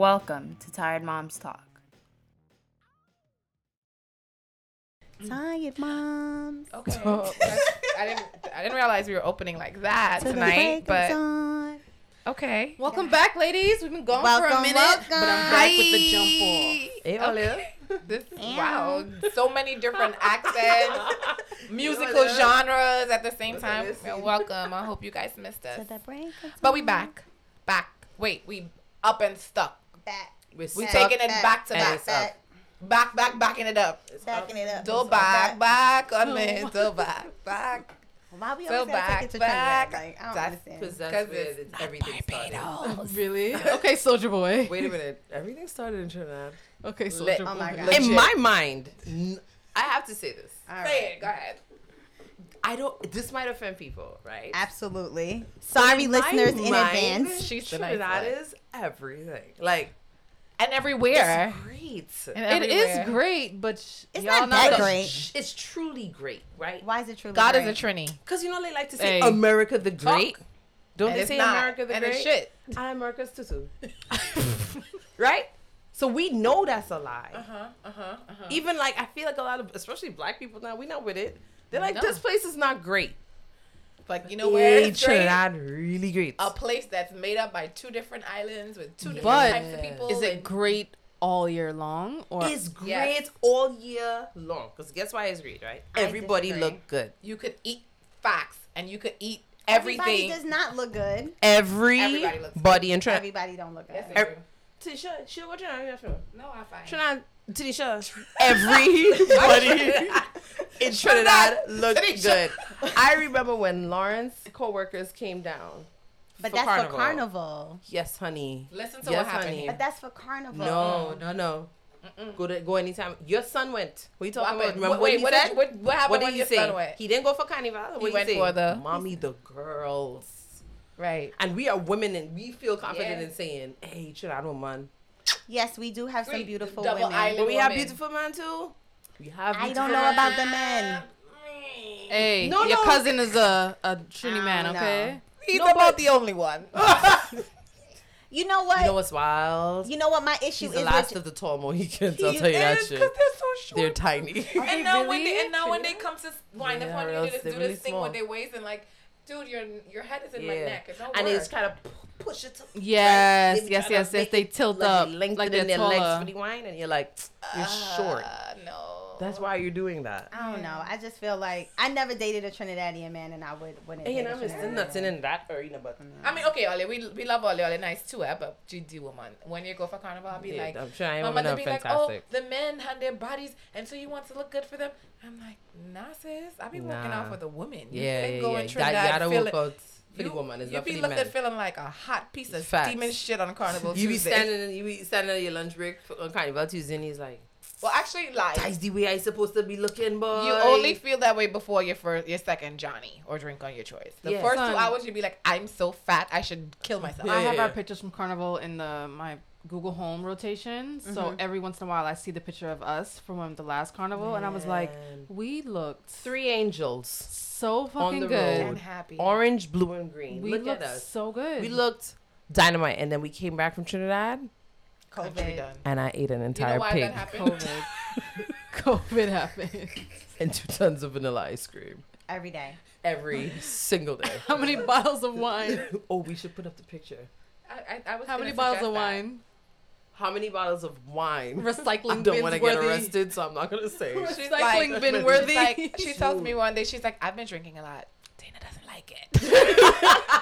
Welcome to Tired Moms Talk. Mm. Tired moms. Okay. That's- I didn't. I didn't realize we were opening like that Till the tonight. But dawn. okay. Welcome back, ladies. We've been gone for a minute, welcome. but I'm back with the jump off. Hey, Olive. Okay. This Ew. wow, so many different accents, musical genres at the same time. welcome. I hope you guys missed To us, the break but we back, back. Wait, we up and stuck. Back. We're We taking it back to and back, it's back, back, backing it up. It's Backing it up. Still It's back, all back on me. Still back, back. Why we Still always gotta back, take it to back. Trinidad? Like, I don't That's understand. Because that's 'Cause where it's it's everything started. Really? Okay, Soldier Boy. Wait a minute. Everything started in Trinidad. Okay, Lit. Soldier Boy. Oh my God. In my mind, I have to say this. All Say right. it. Go ahead. I don't. This might offend people, right? Absolutely. Sorry, In listeners, in mind, advance. She's the nice Trinidad is everything. Like And everywhere. it's great. And It is great, but sh- It's y'all not know that the- great. It's truly great, right? Why is it truly God great? is a trini. Because you know they like to say Hey. America the Great. Don't And they say not. America the and Great? shit. I'm America's tutu. right? So we know that's a lie. Uh-huh, uh-huh, uh-huh. Even like I feel like a lot of especially black people now, we not with it. They're like, No. this place is not great. Like, you know where Hey, it's great? Trinidad really great. A place that's made up by two different islands with two different But types of people. Is it and- great all year long, or It's great Yes. all year long. Cause guess why it's great, right? I Everybody disagree. look good. You could eat facts and you could eat Everybody everything. does not look good. Everybody looks good. body in Trinidad. Everybody don't look good. Yes, they Ev- do. Tisha, she what Trinidad? No, I find. Trinidad, Tanisha, everybody in Trinidad looked Tanisha. good. I remember when Lawrence co-workers came down. But for that's Carnival. for carnival. Yes, honey. Listen to Yes, what happened honey. here. But that's for carnival. No, no, no. Go to go anytime. Your son went. What you talking What about? happened? Remember Wait, what he said? did, what, what happened? What did he say? He didn't go for carnival. What He went say? for the- mommy, the girls. Right. And we are women, and we feel confident Yeah. in saying, "Hey, Trinidad man." Yes, we do have some beautiful Double women. island But we have woman. beautiful men too. We have. I don't know about the men. hey, No, your no. cousin is a a Trini man, don't okay? know. He's No, about but- the only one. You know what? You know what's wild? You know what my issue He's is the last with of the tall Mohicans. I'll tell you that is, shit. 'cause they're so short. They're tiny. and now when they and now when they come to wind Yeah, up on you, real- they just they're do really this thing small. with their waist and like, dude, your your head is in my neck. It don't and work. it's kind of push it. To, Yes, They yes, yes, yes. They tilt like up they like lengthen they're their legs taller. for the wine, and you're like, you're short. Uh, no. That's why you're doing that. I don't know. I just feel like I never dated a Trinidadian man, and I would wouldn't. Hey, you date a know, it's still Trinidadian not man. in that arena, but I mean, okay, Ollie, we, we love Ollie, Ollie, nice too, eh? But GD woman, when you go for carnival, I'll be Yeah, like, I'm sure I my am mother enough be like, oh, the men have their bodies, and so you want to look good for them. I'm like, nah, sis, I be working out Nah. for the woman. You yeah, ain't yeah, going yeah. That, Trinidad you gotta feeling- work out for you, woman. It's you not for be the looking man. feeling like a hot piece of Facts. steaming shit on Carnival You be standing, you be standing at your lunch break for- on Carnival Tuesday, and he's like, well, actually, like, "That's the way I supposed to be looking, boy." you only feel that way before your first, your second Johnny or drink on your choice. The Yeah. first Son. two hours, you'd be like, I'm so fat, I should kill myself. Yeah, I have yeah, our pictures from Carnival in the my Google Home rotation. So Mhm. every once in a while, I see the picture of us from when the last Carnival, and I was like, we looked three angels, so fucking the good. road. and happy. orange, blue, and green. We Look looked at us. so good. We looked dynamite, and then we came back from Trinidad, I'm done. and I ate an You entire know why pig that happened? COVID. COVID happened. and two tons of vanilla ice cream every day. every single day. How many bottles of wine? oh, we should put up the picture. I, I, I was How many bottles of that. wine? How many bottles of wine? Recycling I don't want to get arrested, so I'm not gonna say. She's Recycling like- bin She's worthy. Like, she tells me one day, she's like, I've been drinking a lot. Dana doesn't like it.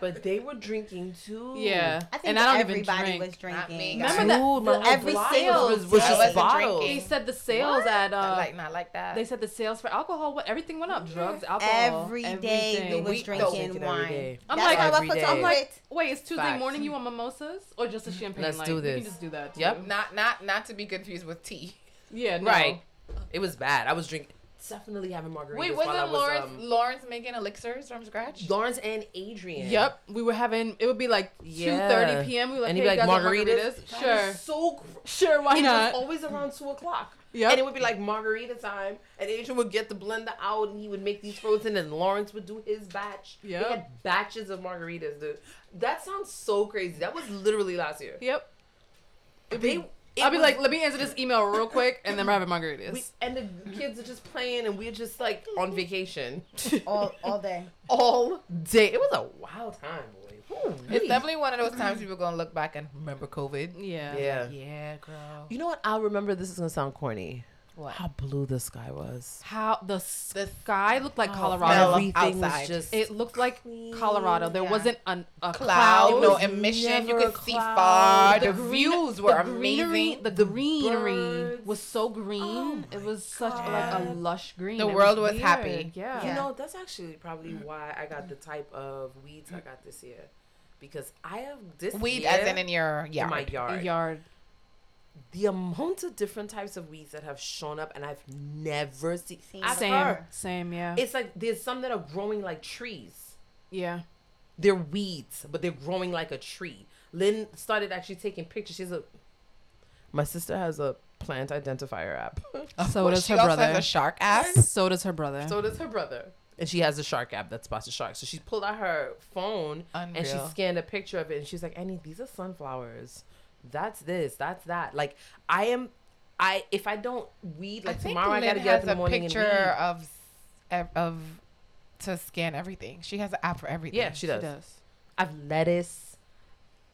but they were drinking too. yeah, I think and I don't even everybody drink. was drinking. me. Remember Dude, that- my every block sales was, was just wasn't bottles. They said the sales at uh, like, not like that. they said the sales for alcohol, what everything went up. Drugs, alcohol, Every day everything. we was drinking Drink it every wine. I'm That's like- I Every put day. on I'm like. Wait, it's Tuesday Facts. morning. You want mimosas or just a champagne? Let's like, do We this. can just do that. Too. Yep. not not not to be confused with tea. Yeah. No. Right. It was bad. I was drinking. Definitely having margaritas Wait, wasn't was Lawrence um, Lawrence making elixirs from scratch? Lawrence and Adrian. Yep. We were having. It would be like Yeah. two thirty p.m. We were like, And hey, like, "Margaritas?" margaritas? Sure. So Sure. Why it not? was always around two o'clock. Yep. And it would be like margarita time, and Adrian would get the blender out, and he would make these frozen, and Lawrence would do his batch. Yeah. They had batches of margaritas, dude. That sounds so crazy. That was literally last year. Yep. they. I'll be was- like, let me answer this email real quick, and then we're having margaritas. we, and the kids are just playing, and we're just like on vacation all all day. all day. It was a wild time, boy. Ooh, It's definitely one of those times people are gonna look back and remember COVID. yeah. Yeah. Yeah, girl. You know what? I'll remember. This is gonna sound corny. What? How blue the sky was. How the the sky looked like Colorado. fell Everything was just. It looked like Colorado. There Yeah. wasn't an, a Cloud, cloud. no emission. You could see far. The, green- views were the greenery, amazing. The, greenery birds. was so green. Oh it my was such like a lush green. The It world was weird. happy. Yeah. You know, that's actually probably why I got the type of weeds I got this year, because I have this Weed, year as in in your in my yard. yard. The amount of different types of weeds that have shown up, and I've never seen. Seen Same. heard. Same. Yeah. It's like there's some that are growing like trees. yeah. They're weeds, but they're growing like a tree. Lynn started actually taking pictures. She's a. My sister has a plant identifier app. So does her also brother. has a shark app. So does her brother. So does her brother. And she has a shark app that spots the shark. So she pulled out her phone and she scanned a picture of it and she's like, Annie, these are sunflowers. That's this, that's that. Like I am I if I don't weed like I think tomorrow I Lynn gotta get up in the a morning picture and weed. of of to scan everything. She has an app for everything. Yeah, she She does. does. I've lettuce.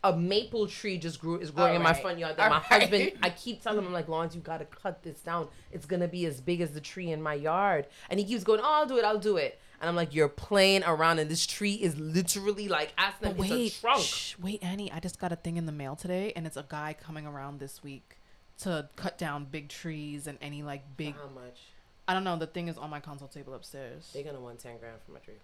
A maple tree just grew is growing in my front yard. That my Alright. husband, I keep telling him I'm like, Lawrence, you gotta cut this down. It's gonna be as big as the tree in my yard. And he keeps going, Oh, I'll do it, I'll do it. And I'm like, You're playing around, and this tree is literally like asking But it's wait, a trunk. shh, wait, Annie. I just got a thing in the mail today, and it's a guy coming around this week to cut down big trees and any like big. How much? I don't know. The thing is on my console table upstairs. They're gonna want ten grand for my tree.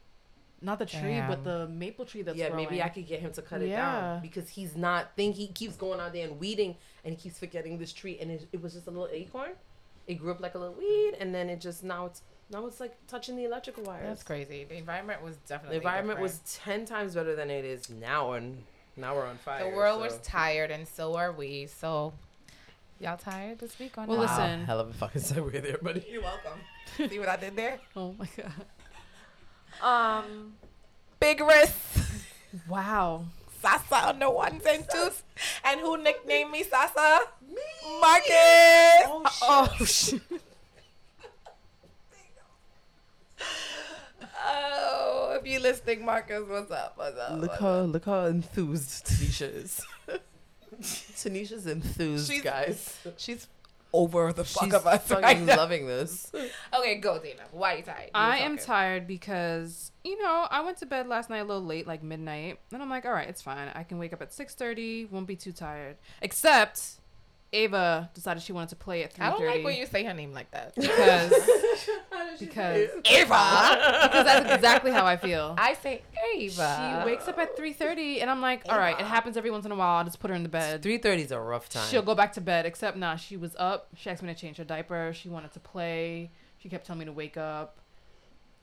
Not the tree, but the maple tree that's yeah, growing. maybe I could get him to cut it Yeah. down because he's not. Think he keeps going out there and weeding, and he keeps forgetting this tree, and it, it was just a little acorn. It grew up like a little weed, and then it just now it's now it's like touching the electrical wires. That's crazy. The environment was definitely The environment different. was ten times better than it is now, and now we're on fire. The world so- was tired, and so are we. So, y'all tired this week or Well, not? Wow, listen. hell of a fucking segue there, buddy. You're welcome. See what I did there? Oh my god. Um. Big wrist. Wow. Sasa on the ones and twos. And who nicknamed me Sasa? Me. Marcus. Oh shit! Oh shit. Oh, if you listening, Marcus, what's up? What's up? look what's how up? look how enthused Tanisha is. Tanisha's enthused, She's- guys. She's over the fuck She's of us fucking right loving this. Okay, go, Dana. Why are you tired? You I am tired because you know I went to bed last night a little late, like midnight, and I'm like, all right, it's fine. I can wake up at six thirty. Won't be too tired. Except Ava decided she wanted to play at three I don't thirty like when you say her name like that. because because Ava. because that's exactly how I feel. I say Ava. She wakes up at three thirty, and I'm like, all right, it happens every once in a while. I'll just put her in the bed. Three thirty is a rough time. She'll go back to bed. Except nah, she was up. She asked me to change her diaper. She wanted to play. She kept telling me to wake up.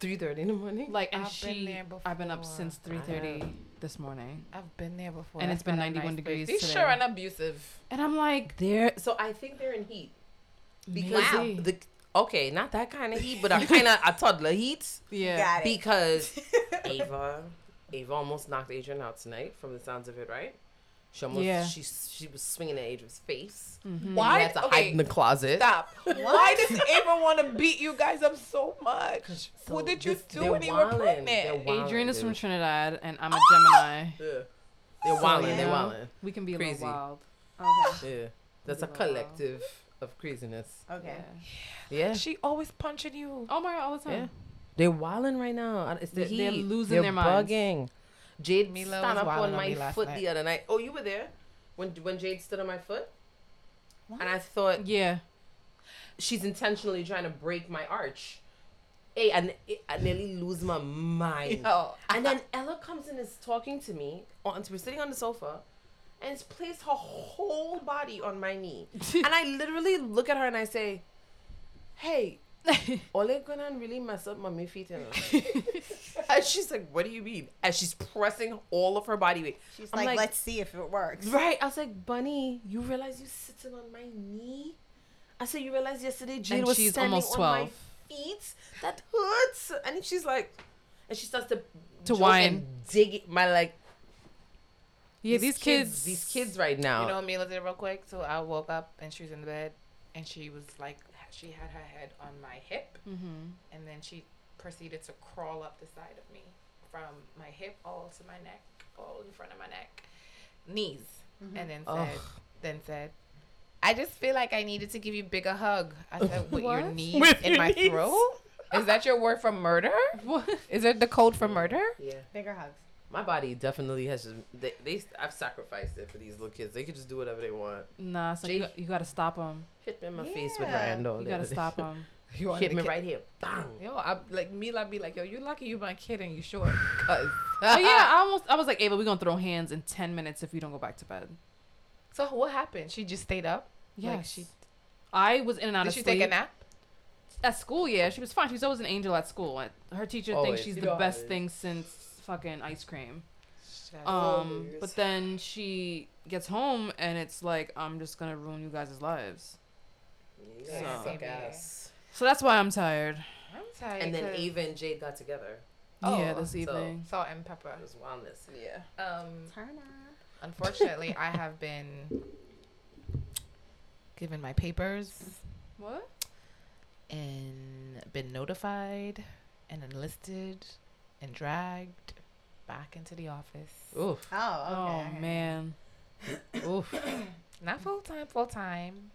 Three thirty in the morning. Like, and I've been she, there I've been up since three thirty this morning, I've been there before. And it's been ninety one nice degrees place. He's today. sure and abusive. and I'm like, They're so I think they're in heat because Maybe. the okay, not that kind of heat, but a kind of a toddler heat yeah, Got it. because Ava, Ava almost knocked Adrian out tonight. From the sounds of it, right? She almost Yeah. she she was swinging at Adrian's face. Mhm. Why? He had to okay, hide in the closet. stop. Why does Ava want to beat you guys up so much? So what did you this- do when you were wildin'. pregnant? They're Adrian is from. Trinidad, and I'm a Gemini. Yeah. They're So, wilding. you They're wilding. We can be a Crazy. little wild. Okay. Yeah. That's a Little wild. collective of craziness. Okay. Yeah. She always punching you. Oh my god, all the Yeah. time. They're wilding right now. It's the They- they're heat. losing They're their minds. bugging. Jade Milo stand up on on my last foot night. the other night. Oh, you were there when when Jade stood on my foot, and I thought Yeah. she's intentionally trying to break my arch. Hey, and I nearly lose my mind. Yo, And then Ella comes and is talking to me. On, we're sitting on the sofa, and it's placed her whole body on my knee. and I literally look at her and I say, "Hey, Ole gonna really mess up my feet." and she's like, "What do you mean?" And she's pressing all of her body weight. She's like, like- let's see if it works. Right? I was like, "Bunny, you realize you're sitting on my knee?" I said, "You realize yesterday Jade And was she's standing almost on my 12. feet? That hurts." And she's like, and she starts to To joke whine. dig it- my like. Yeah, these kids. these kids right now. You know what I mean? Look Mila did real quick? So I woke up and she was in the bed and she was like, she had her head on my hip Mm-hmm. and then she proceeded to crawl up the side of me from my hip all to my neck, all in front of my neck, knees, mm-hmm. and then Ugh. said, then said, I just feel like I needed to give you a bigger hug. I said, with your knees With in your my knees? throat. Is that your word for murder? What? Is it the code for murder? yeah. Bigger hugs. My body definitely has just they, they I've sacrificed it for these little kids. They could just do whatever they want. Nah, so you, got- you got to stop them. Hit me in my face with her Yeah. endo. You got to stop them. You want Hit me kid- right here. Bang. Yo, I like me. I'd be like, yo, you lucky you my kid and you short. Cause oh yeah, I almost. I was like, Ava, we're gonna throw hands in ten minutes if you don't go back to bed. So what happened? She just stayed up. Yes. Like she I was in and out did of she sleep. take a nap? At school, yeah, she was fine. She was always an angel at school. Her teacher Always. thinks she's You the best it is. thing since fucking ice cream. Um, but then she gets home and it's like, I'm just gonna ruin you guys' lives. You So- guys suck ass. So that's why I'm tired. I'm tired. And then 'cause Ava and Jade got together. Oh, yeah, this so- evening. salt and pepper. It was wildness. Yeah. Um, Turn up. unfortunately, I have been given my papers What? and been notified and enlisted and dragged back into the office. Oof. Oh, okay. Oh man. Oof. Not full time, full time.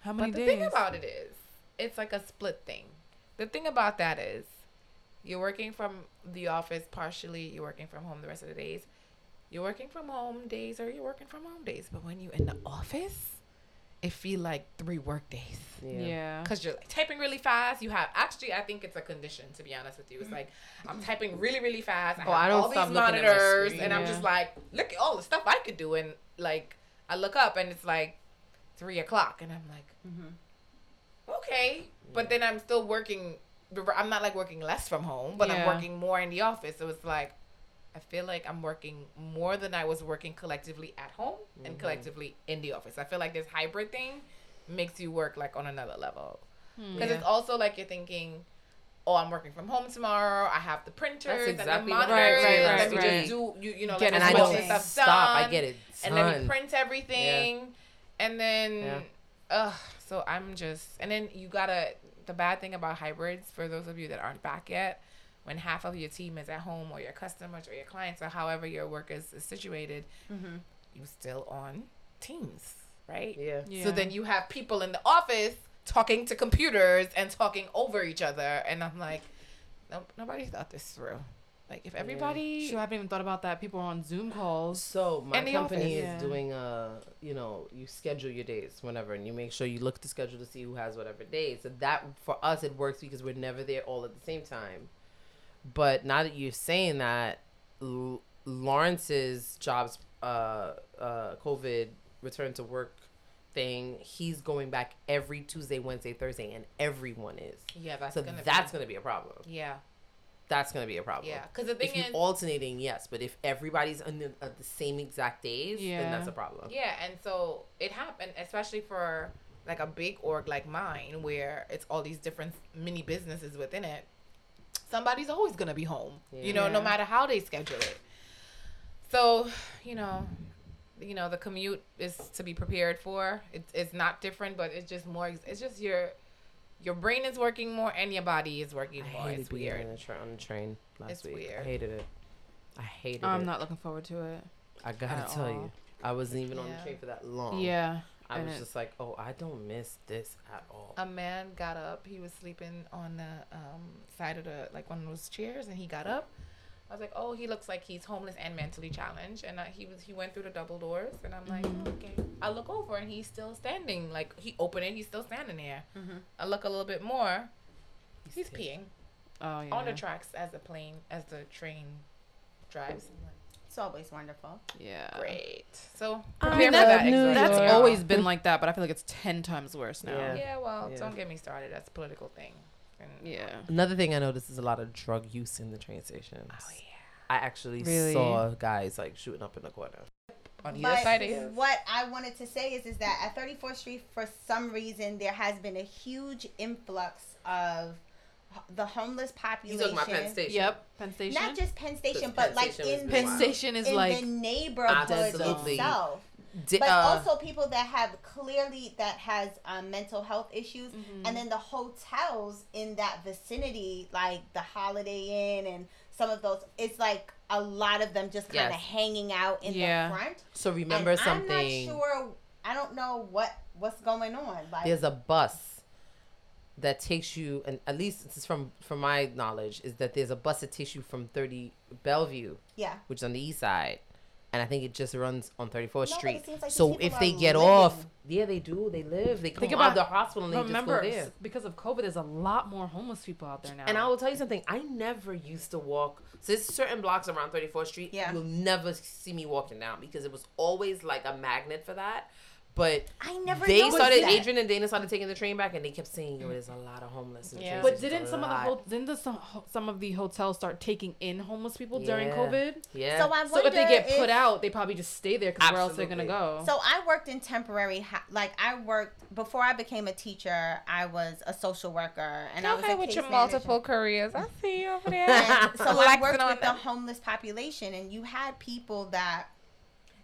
How many but the days? thing about it is, it's like a split thing. The thing about that is, you're working from the office partially. You're working from home the rest of the days. You're working from home days, or you're working from home days. But when you're in the office, it feel like three work days. Yeah. yeah. Because you're like typing really fast. You have actually, I think it's a condition to be honest with you. It's like I'm typing really, really fast. I Oh, have I don't all stop these looking at monitors, screen. and I'm just like, look at all the stuff I could do, and like I look up and it's like three o'clock, and I'm like, Mhm. Okay, but then I'm still working. I'm not like working less from home, but I'm working more in the office. So it's like I feel like I'm working more than I was working collectively at home and Mhm. collectively in the office. I feel like this hybrid thing makes you work like on another level Hmm. because Yeah. it's also like you're thinking. Oh, I'm working from home tomorrow. I have the printers exactly and the monitors. Saying and last let me week. just do you, you know, Get let And I don't stuff stop. I get it. and let me print everything, and then, Yeah. Ugh. So I'm just, and then you gotta. The bad thing about hybrids, for those of you that aren't back yet, when half of your team is at home, or your customers, or your clients, or however your work is, is situated, Mhm. you still on Teams, right? Yeah. Yeah. So then you have people in the office talking to computers and talking over each other, and I'm like, nope, nobody thought this through. Like if everybody, Sure, I haven't even thought about that. People are on Zoom calls. So my In the company office. is Yeah. doing a, you know you schedule your days whenever and you make sure you look at the schedule to see who has whatever days. So that for us it works because we're never there all at the same time. But now that you're saying that, L- Lawrence's jobs uh uh COVID return to work thing, he's going back every Tuesday, Wednesday, Thursday, and everyone is. yeah, that's so gonna that's be, gonna be a problem. yeah, That's gonna be a problem. yeah. Because the thing If you're is, alternating, yes, but if everybody's on the, at the same exact days, Yeah. then that's a problem. Yeah, and so it happened, especially for like a big org like mine, where it's all these different mini businesses within it. Somebody's always gonna be home, you know, no matter how they schedule it. So, you know, you know, the commute is to be prepared for. It's it's not different, but it's just more. It's just your your brain is working more and your body is working I more. hated It's being weird. on the, tra- on the train last It's week. I hated it. I hated it. I'm not looking forward to it. I gotta at tell all. you, I wasn't even on the train for that long. yeah. I was just like, oh, I don't miss this at all. a man got up. He was sleeping on the um, side of the like one of those chairs, and he got up. I was like, oh, he looks like he's homeless and mentally challenged. And I, he was he went through the double doors, and I'm like, Mhm. okay. I look over, and he's still standing. Like he opened it, he's still standing there. Mhm. I look a little bit more. He's peeing Oh yeah. on the tracks as the plane as the train drives. It's always wonderful. yeah. Great. So I prepare mean, for that- that. New That's York. always been like that, but I feel like it's ten times worse now. Yeah. Yeah. Well, Yeah. don't get me started. That's a political thing. And, Yeah. Another thing I noticed is a lot of drug use in the train stations. Oh yeah. I actually Really? saw guys like shooting up in the corner. On either But side of you. what I wanted to say is, is that at 34th Street, for some reason, there has been a huge influx of the homeless population. You population. talking about Penn Station? Yep. Penn Station. Not just Penn Station, Penn but like Station in Penn. Station is in like the neighborhood Absolutely. itself. Di- But uh, also people that have clearly that has um, mental health issues, Mm-hmm. and then the hotels in that vicinity, like the Holiday Inn and some of those, it's like a lot of them just kind of Yes. hanging out in Yeah. the front. so remember and something. I'm not sure. I don't know what what's going on. Like There's a bus that takes you, and at least this is from from my knowledge, is that there's a bus that takes you from 30 Bellevue, yeah. which is on the east side, and I think it just runs on 34th No, Street. it seems like so if they get living. off, yeah, they do. They live. They come Think out about- of the hospital and they Remember, just go there. because of COVID, there's a lot more homeless people out there now. And I will tell you something. I never used to walk. So there's certain blocks around 34th Street. Yeah. You'll never see me walking down because it was always like a magnet for that. But I never. they started, that. Adrian and Dana started taking the train back, and they kept saying, "Yo, there's a lot of homeless." Yeah. But didn't a some of the lot." didn't the, some some of the hotels start taking in homeless people during COVID? Yeah. So I So wonder if they get put if- out, they probably just stay there because where else are they're gonna go? So I worked in temporary, like I worked before I became a teacher. I was a social worker, and I was okay, a with case your manager. multiple careers. I see you over there. And so I worked on with the homeless population, and you had people that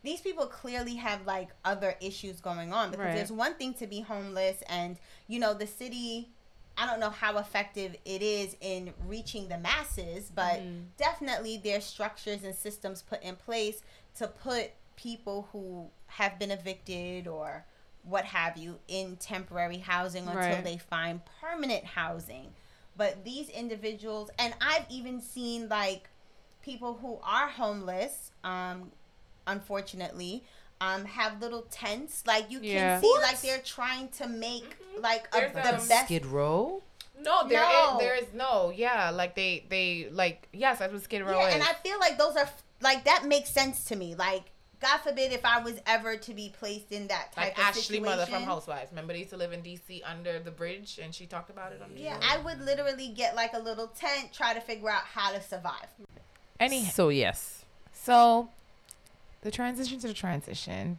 these people clearly have like other issues going on because Right. there's one thing to be homeless, and you know the city. I don't know how effective it is in reaching the masses, but Mm-hmm. definitely there's structures and systems put in place to put people who have been evicted or what have you in temporary housing until Right. they find permanent housing. But these individuals, and I've even seen like people who are homeless, um, unfortunately, um, have little tents. Like you can Yeah. see, like they're trying to make like a, There's, the um, best. Skid Row. No, there No. is. There is no. Yeah, like they they like yes, that's what Skid Row Yeah, is. and I feel like those are like that makes sense to me. Like, God forbid if I was ever to be placed in that type like of Ashley situation. Mother from Housewives. Remember they used to live in DC under the bridge, and she talked about it on Yeah, show. I would literally get like a little tent, try to figure out how to survive. Any So yes. So, the transition to the transition.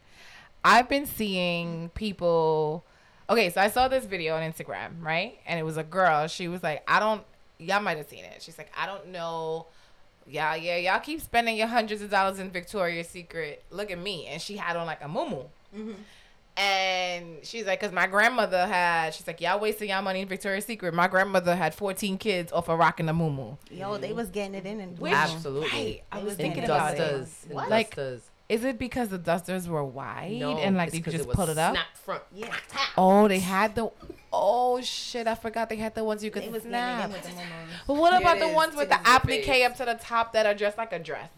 I've been seeing people. Okay, so I saw this video on Instagram, right? And it was a girl. She was like, I don't, y'all might have seen it. She's like, I don't know. Yeah, yeah, y'all keep spending your hundreds of dollars in Victoria's Secret. Look at me. And she had on like a muumuu. Mm-hmm. And she's like, because my grandmother had, she's like, y'all wasting y'all money in Victoria's Secret. My grandmother had 14 kids off of rocking a muumuu. Yo, they was getting it in and Which- Absolutely. Right. I was was thinking thinking about about it. dusters. What? Like, dusters. Is it because the dusters were wide No, and like you could 'cause just was pull it up? Snap front. yeah, Oh, they had the. Oh shit! I forgot they had the ones you could they was snap. in with the. But what about the ones with the applique up to the top that are dressed like a dress?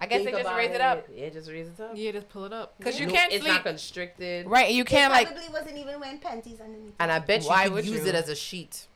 I guess Think they just raise it up Yeah, just raise it up. yeah, just pull it up. because you No, can't It's sleep. not constricted. right, you can't like probably wasn't even wearing panties underneath. And I bet you Why could would use you? it as a sheet.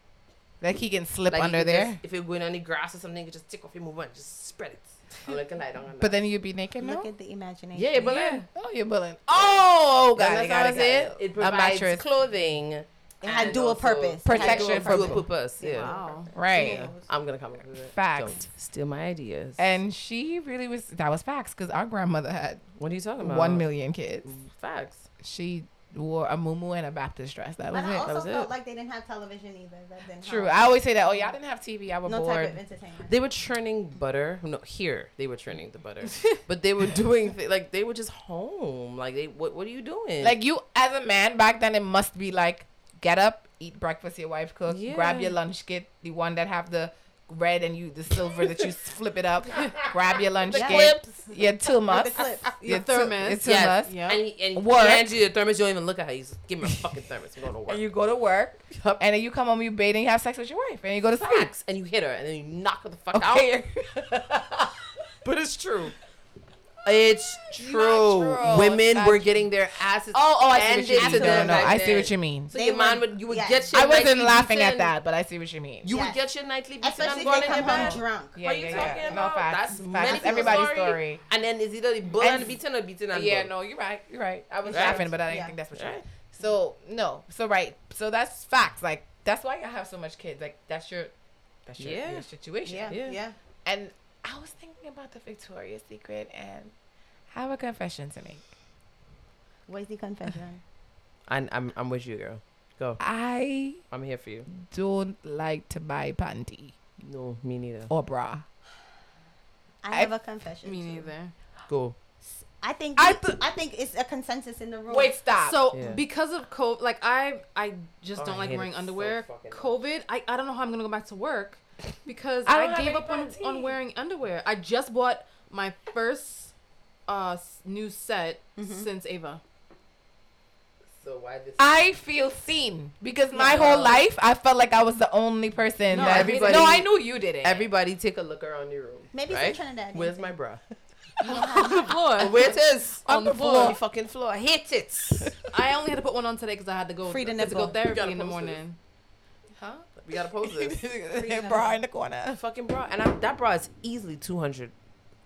like he can slip Like under there. just- if you're going on the grass or something, you could just take off your movement, just spread it. I'm looking like, don't But then you'd be naked. No. Look at the imagination. yeah, but yeah. then Oh, you're bullying. Oh, oh got that's it, got how it, got it. It A provides mattress. clothing. It had and dual purpose. Protection for Dual people. purpose. Yeah. Wow. Right. Yeah. I'm gonna come up with. Facts. Don't steal my ideas. And she really was. That was facts because our grandmother had what are you talking about? one million kids. facts. She wore a muumuu and a Baptist dress. That was But I it. also was felt it. like they didn't have television either. That didn't True. help. I always say that. Oh, y'all didn't have TV. I was no bored. type of entertainment. They were churning butter. No, here they were churning the butter, but they were doing th- like they were just home. Like they, what, what are you doing? Like you, as a man back then, it must be like get up, eat breakfast your wife cooked, grab your lunch kit, the one that have the red and you the silver that you flip it up, grab your lunch the kit, clips. your thermos, The clips. your thermos. your Yes. thermos, Yeah. And and Work. he hands you the thermos. You don't even look at her. He's give me a fucking thermos. I'm going to work. and you go to work, Yup. and then you come home, you bathe, and you have sex with your wife, and you go to sleep. And you hit her, and then you knock her the fuck Okay. out. but it's true. It's true. true. Women Not were true. getting their asses. Oh, oh, I see what you mean. No, them no, I see what you mean. So They your man would- would you would yes. get your I wasn't nightly laughing at that, but I see what you mean. You Yes. would get your nightly beaten Especially if going they in come home bed. drunk. Yeah, What you yeah, talking yeah. No facts. That's facts. many That's people's everybody's story. story. And then it's either the bull And- and the beaten or beaten and Yeah, no, you're right. You're right. I was Right. laughing, but I didn't Yeah. think that's what you Right. meant. So no, so right, so that's facts. Like that's why I have so much kids. Like that's your, that's your, Yeah. your situation. Yeah, Yeah. yeah. And I was thinking about the Victoria's Secret and have a confession to make. What's the confession? I'm, I'm, I'm with you, girl. Go. I I'm here for you. don't like to buy panty No, me neither. or bra. I have a confession. Me too. neither. Go. I think I I, th- I think it's a consensus in the room. Wait, stop. So Yeah. because of COVID, like I, I just Oh, don't I like wearing it so underwear. COVID, I, I don't know how I'm gonna go back to work because I I, gave up on, on wearing underwear. I just bought my first uh new set Mm-hmm. since Ava. So why this? I feel seen because my Yeah. whole life I felt like I was the only person No, that everybody- No, I knew you did it. Everybody take a look around your room. Maybe right? it's in Trinidad. Where's my bra? on the floor. Where it is? On the On floor. the fucking floor. I hate it. I only had to put one on today because I had to go Free the to go therapy in the post morning. Huh? We gotta post this. bra in the corner. A fucking bra, and I, that bra is easily 200,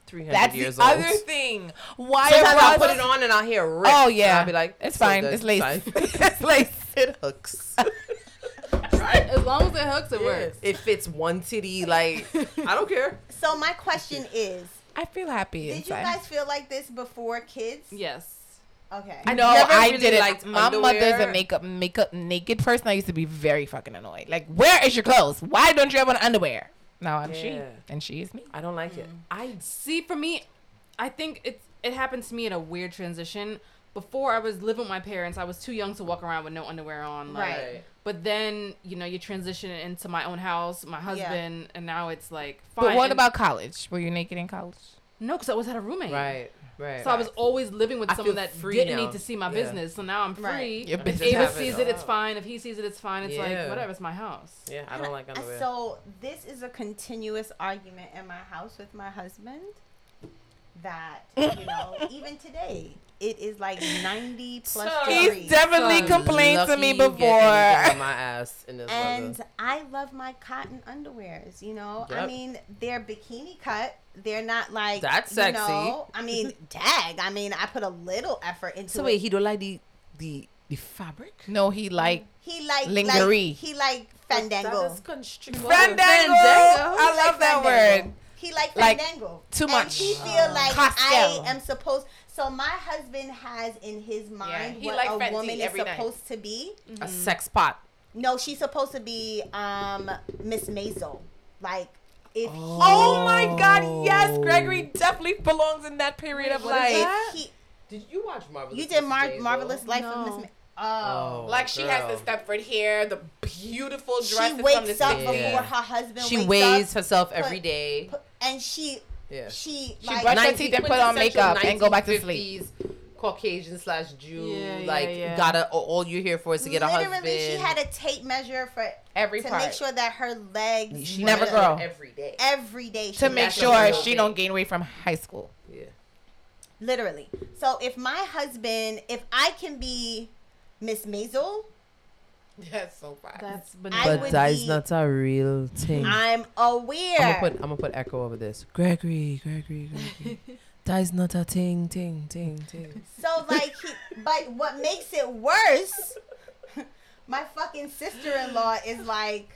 300 That's years the old. other thing. Why Sometimes are I'll put it on and I'll hear rip. Oh yeah, I'll be like, it's so fine. It's lace. it's lace. it hooks. As long as it hooks, it Yeah. works. It fits one titty. Like I don't care. So my question is, I feel happy did you guys feel like this before kids? Yes. Okay. I no, never I really didn't. liked My mother's a makeup makeup naked person. I used to be very fucking annoyed. Like, where is your clothes? Why don't you have on underwear? Now I'm she, and she is me. I don't like it. Mm. I See, for me, I think it's it happened to me at a weird transition. Before I was living with my parents, I was too young to walk around with no underwear on. Like, Right. But then you know you transition into my own house, my husband, and now it's like. Fine. But what And- about college? Were you naked in college? No, because I always had a roommate. right, right. So I was always living with I someone that free didn't now. need to see my Yeah. business. So now I'm free. Right. Your I Ava have sees it it, it's fine. If he sees it, it's fine. It's Yeah. like whatever. It's my house. Yeah, I don't like underwear. So this is a continuous argument in my house with my husband. That you know, even today, it is like ninety plus So- degrees. He's definitely Son, complained to me you get anything before. my ass in this and weather. I love my cotton underwears. You know, I mean, they're bikini cut. They're not like That's You sexy. know, I mean, dag. I mean, I put a little effort into So it. wait, he don't like the the the fabric? No, he like he like Lingerie. Like, he like fandango. That is constricted. Fandango. He I like love that fandango. word. He like Like, fandango. too And much. he feel like Costello. I am supposed. So my husband has in his mind he what like a Fenty woman is every night. supposed to be. A sex pot. No, she's supposed to be um Miss Maisel. Like if Oh my God! Yes, Gregory definitely belongs in that period of life. he Did you watch Marvelous? you did Mar- marvelous life of Miss. No. Ma- oh. Oh, Like she has the. Stepford hair, the beautiful dress. she dresses from wakes the up 60s. before her husband. She wakes weighs up, herself put- every day. put- and she Yeah. she She like brushed her teeth and put on makeup and go back to sleep. Caucasian slash Jew, Yeah, like yeah. gotta all you're here for is to get a husband. literally she had a tape measure for Every to part make sure that her legs She Never grow. every day. every day. to make sure she don't gain weight from high school. Yeah. Literally. So if my husband, if I can be Miss Maisel, That's so fast. That's I bananas. would be- a real thing. I'm aware. I'm gonna put I'm gonna put echo over this. Gregory, Gregory, Gregory. that is not a thing, thing, thing, thing. So like, he, but what makes it worse? my fucking sister-in-law is like,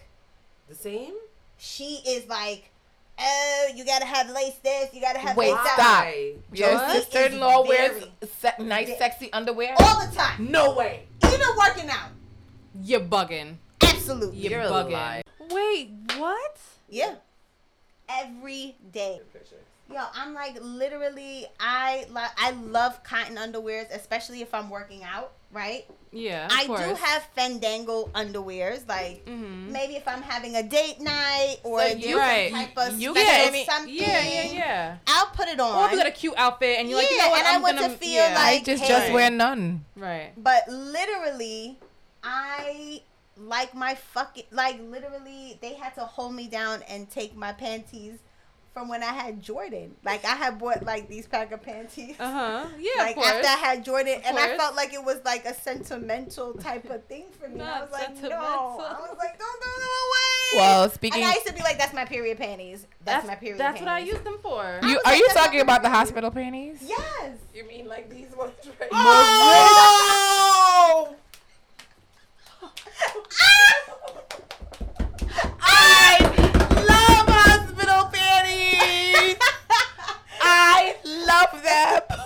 The same? she is like, oh, you gotta have lace this, you gotta have Wait, lace that. stop. Why? Your sister-in-law It's wears se- nice, sexy underwear. all the time, No way. even working out. You're bugging. Absolutely, You're, You're a bugging. lie. Wait, what? yeah, every day. Yo, I'm like literally, I like, I love cotton underwears, especially if I'm working out. Right? Yeah, of I course. do have Fandango underwears, like Mhm. maybe if I'm having a date night or So there's you- Right. some type of you special get any- something. Yeah, yeah, yeah. I'll put it on. Or if you got a cute outfit and you're like, you Yeah, know what? and I I'm want to gonna feel yeah. like- I just hey. just wear none. right. But literally, I like my fucking like literally they had to hold me down and take my panties from when I had Jordan. Like I had bought like these pack of panties. Uh huh. Yeah, like of course. after I had Jordan, Of and I felt like it was like a sentimental type of thing for me. And I was like, no. I was like, don't throw them away. Well, and speaking, I used to be like, that's my period panties. That's, my period. That's what I use them for. You are like, you talking about the hospital panties? Yes. You mean like these ones right Oh! I love hospital panties. I love them.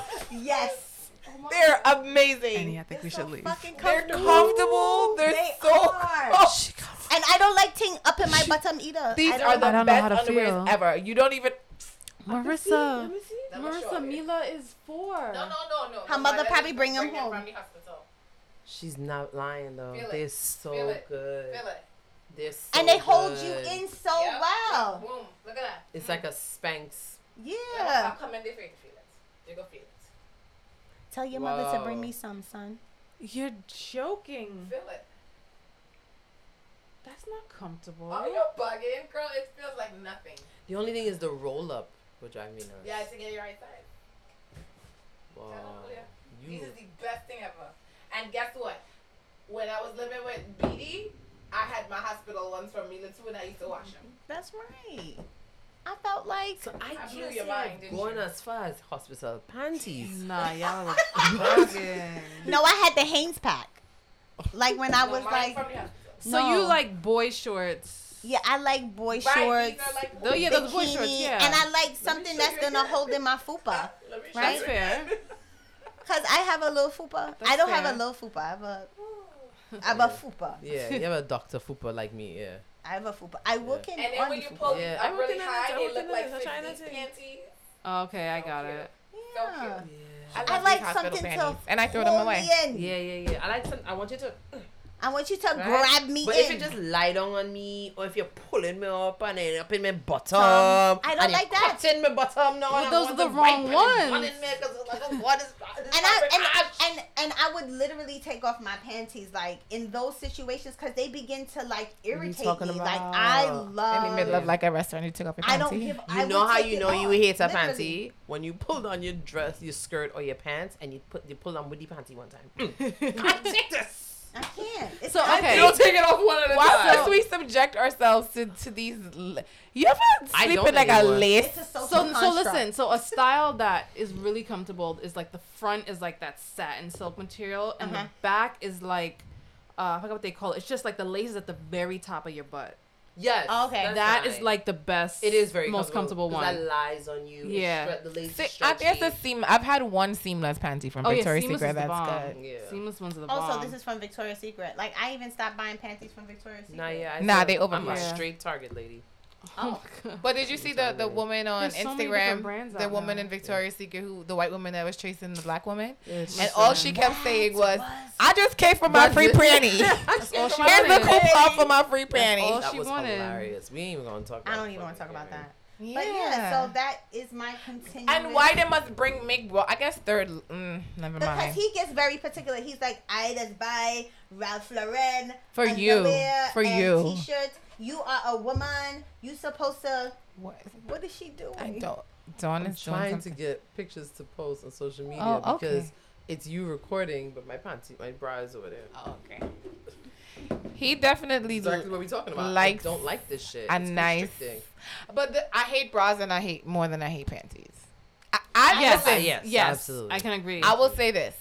yes. They're amazing. Annie, I think we They're should so leave. Fucking They're comfortable. comfortable. They're They so are. And I don't like ting up in my bottom either. These are the I don't know best how to underwears feel. ever. You don't even. Marissa. Let me see. Marissa, Mila is four. No, no, no, no. Her mother probably bring him home. From the hospital. She's not lying though. Feel it. They're so Feel it. good. Feel it. They're so and they hold you in so Yep. well. Boom. Look at that. It's like a Spanx. Yeah. Yeah. I'll come in there for you to feel it. You go feel it. Tell your mother to bring me some, son. You're joking. Feel it. That's not comfortable. Oh, you're bugging, girl. It feels like nothing. The only thing is the roll up, which I mean. uh, Yeah, to get your right side. Wow. You. This is the best thing ever. And guess what? When I was living with BD, I had my hospital ones from Mila too, and I used to wash them. That's right. I felt like So I, I blew can't your mind, I've didn't gone you? as far as hospital panties. Nah, y'all are bugging. no, I had the Hanes pack. Like when I was mine like, from the hospital. So you like boy shorts? yeah, I like boy Right, shorts, these are like Oh, yeah, those boy shorts, yeah. and I like something that's gonna hold in my fupa. Let me Right? That's fair. Cause I have a little fupa. That's I don't have a little fupa. I have a, I have a fupa. Yeah, you have a Doctor Fupa like me. Yeah. I have a fupa. I work in And then when you fupa. pull Yeah, these I up really in high, I they look in like it, I'm trying to 50s take- panties. Oh, okay, I got cute. it. So Yeah. cute. Yeah. I love like these hospital something to and I throw them away. in. Yeah, yeah, yeah. I like some. I want you to. I want you to Right? grab me But in. if you just lie down on me, or if you're pulling me up and then up in my bottom, I don't and like you're that. cutting my bottom now. Well, those are the wrong ones. it's running me 'cause it's like, oh, what is, and I and, ass. and and I would literally take off my panties like in those situations because they begin to like irritate me. talking Like I about? love. In the middle of like a restaurant, you took off your I panty. don't give. You I know how you it know you off, hate a literally. panty when you pull down your dress, your skirt, or your pants, and you put you pull down with the panty one time. Mm. Can't take this. I can't. It's So, not- okay. You don't take it off one at a Why time. must we subject ourselves to, to these? l- You ever I sleep don't in like anymore. a lace? It's a social So, so construct. listen. So a style that is really comfortable is like the front is like that satin silk material, and Uh-huh. the back is like, uh, I forgot what they call it. It's just like the laces at the very top of your butt. Yes. Oh, okay. that's That is fine. like the best. It is very most comfortable one. That lies on you. Yeah. It's stre- the lace See, is I guess the seam. I've had one seamless panty from Oh Victoria's seamless Secret. That's bomb. good. Yeah. Seamless ones are the bomb. Also, this is from Victoria's Secret. Like I even stopped buying panties from Victoria's Secret. Nah, yeah. I Nah, said they I'm a straight Target lady. Oh. But did you see the, the woman on There's so many different Instagram, the out woman now. in Victoria's Secret, who the white woman that was chasing the black woman, and all she kept saying was, was- "I just came for my free it. panty. That's all she Here's the wanted. coupon for my free all. That she was wanted. hilarious. We ain't even gonna talk. about I don't even want to talk about that. Gary. But yeah, so that is my continuous. and why they must bring make? Well, I guess third. Mm, never Because mind. he gets very particular. He's like, I just buy Ralph Lauren For and you. Galeria For and you. T-shirts. You are a woman. You supposed to. What? What is she doing? I don't. Dawn I'm is trying to get pictures to post on social oh, media Oh, okay. because it's you recording, but my panty, my bra is over there. Oh, okay. He definitely Exactly what we talking about. likes I don't like this shit. a It's nice- constricting. But the, I hate bras and I hate more than I hate panties. I, I Yes, listen, yes, yes, absolutely. I can agree. I will say this: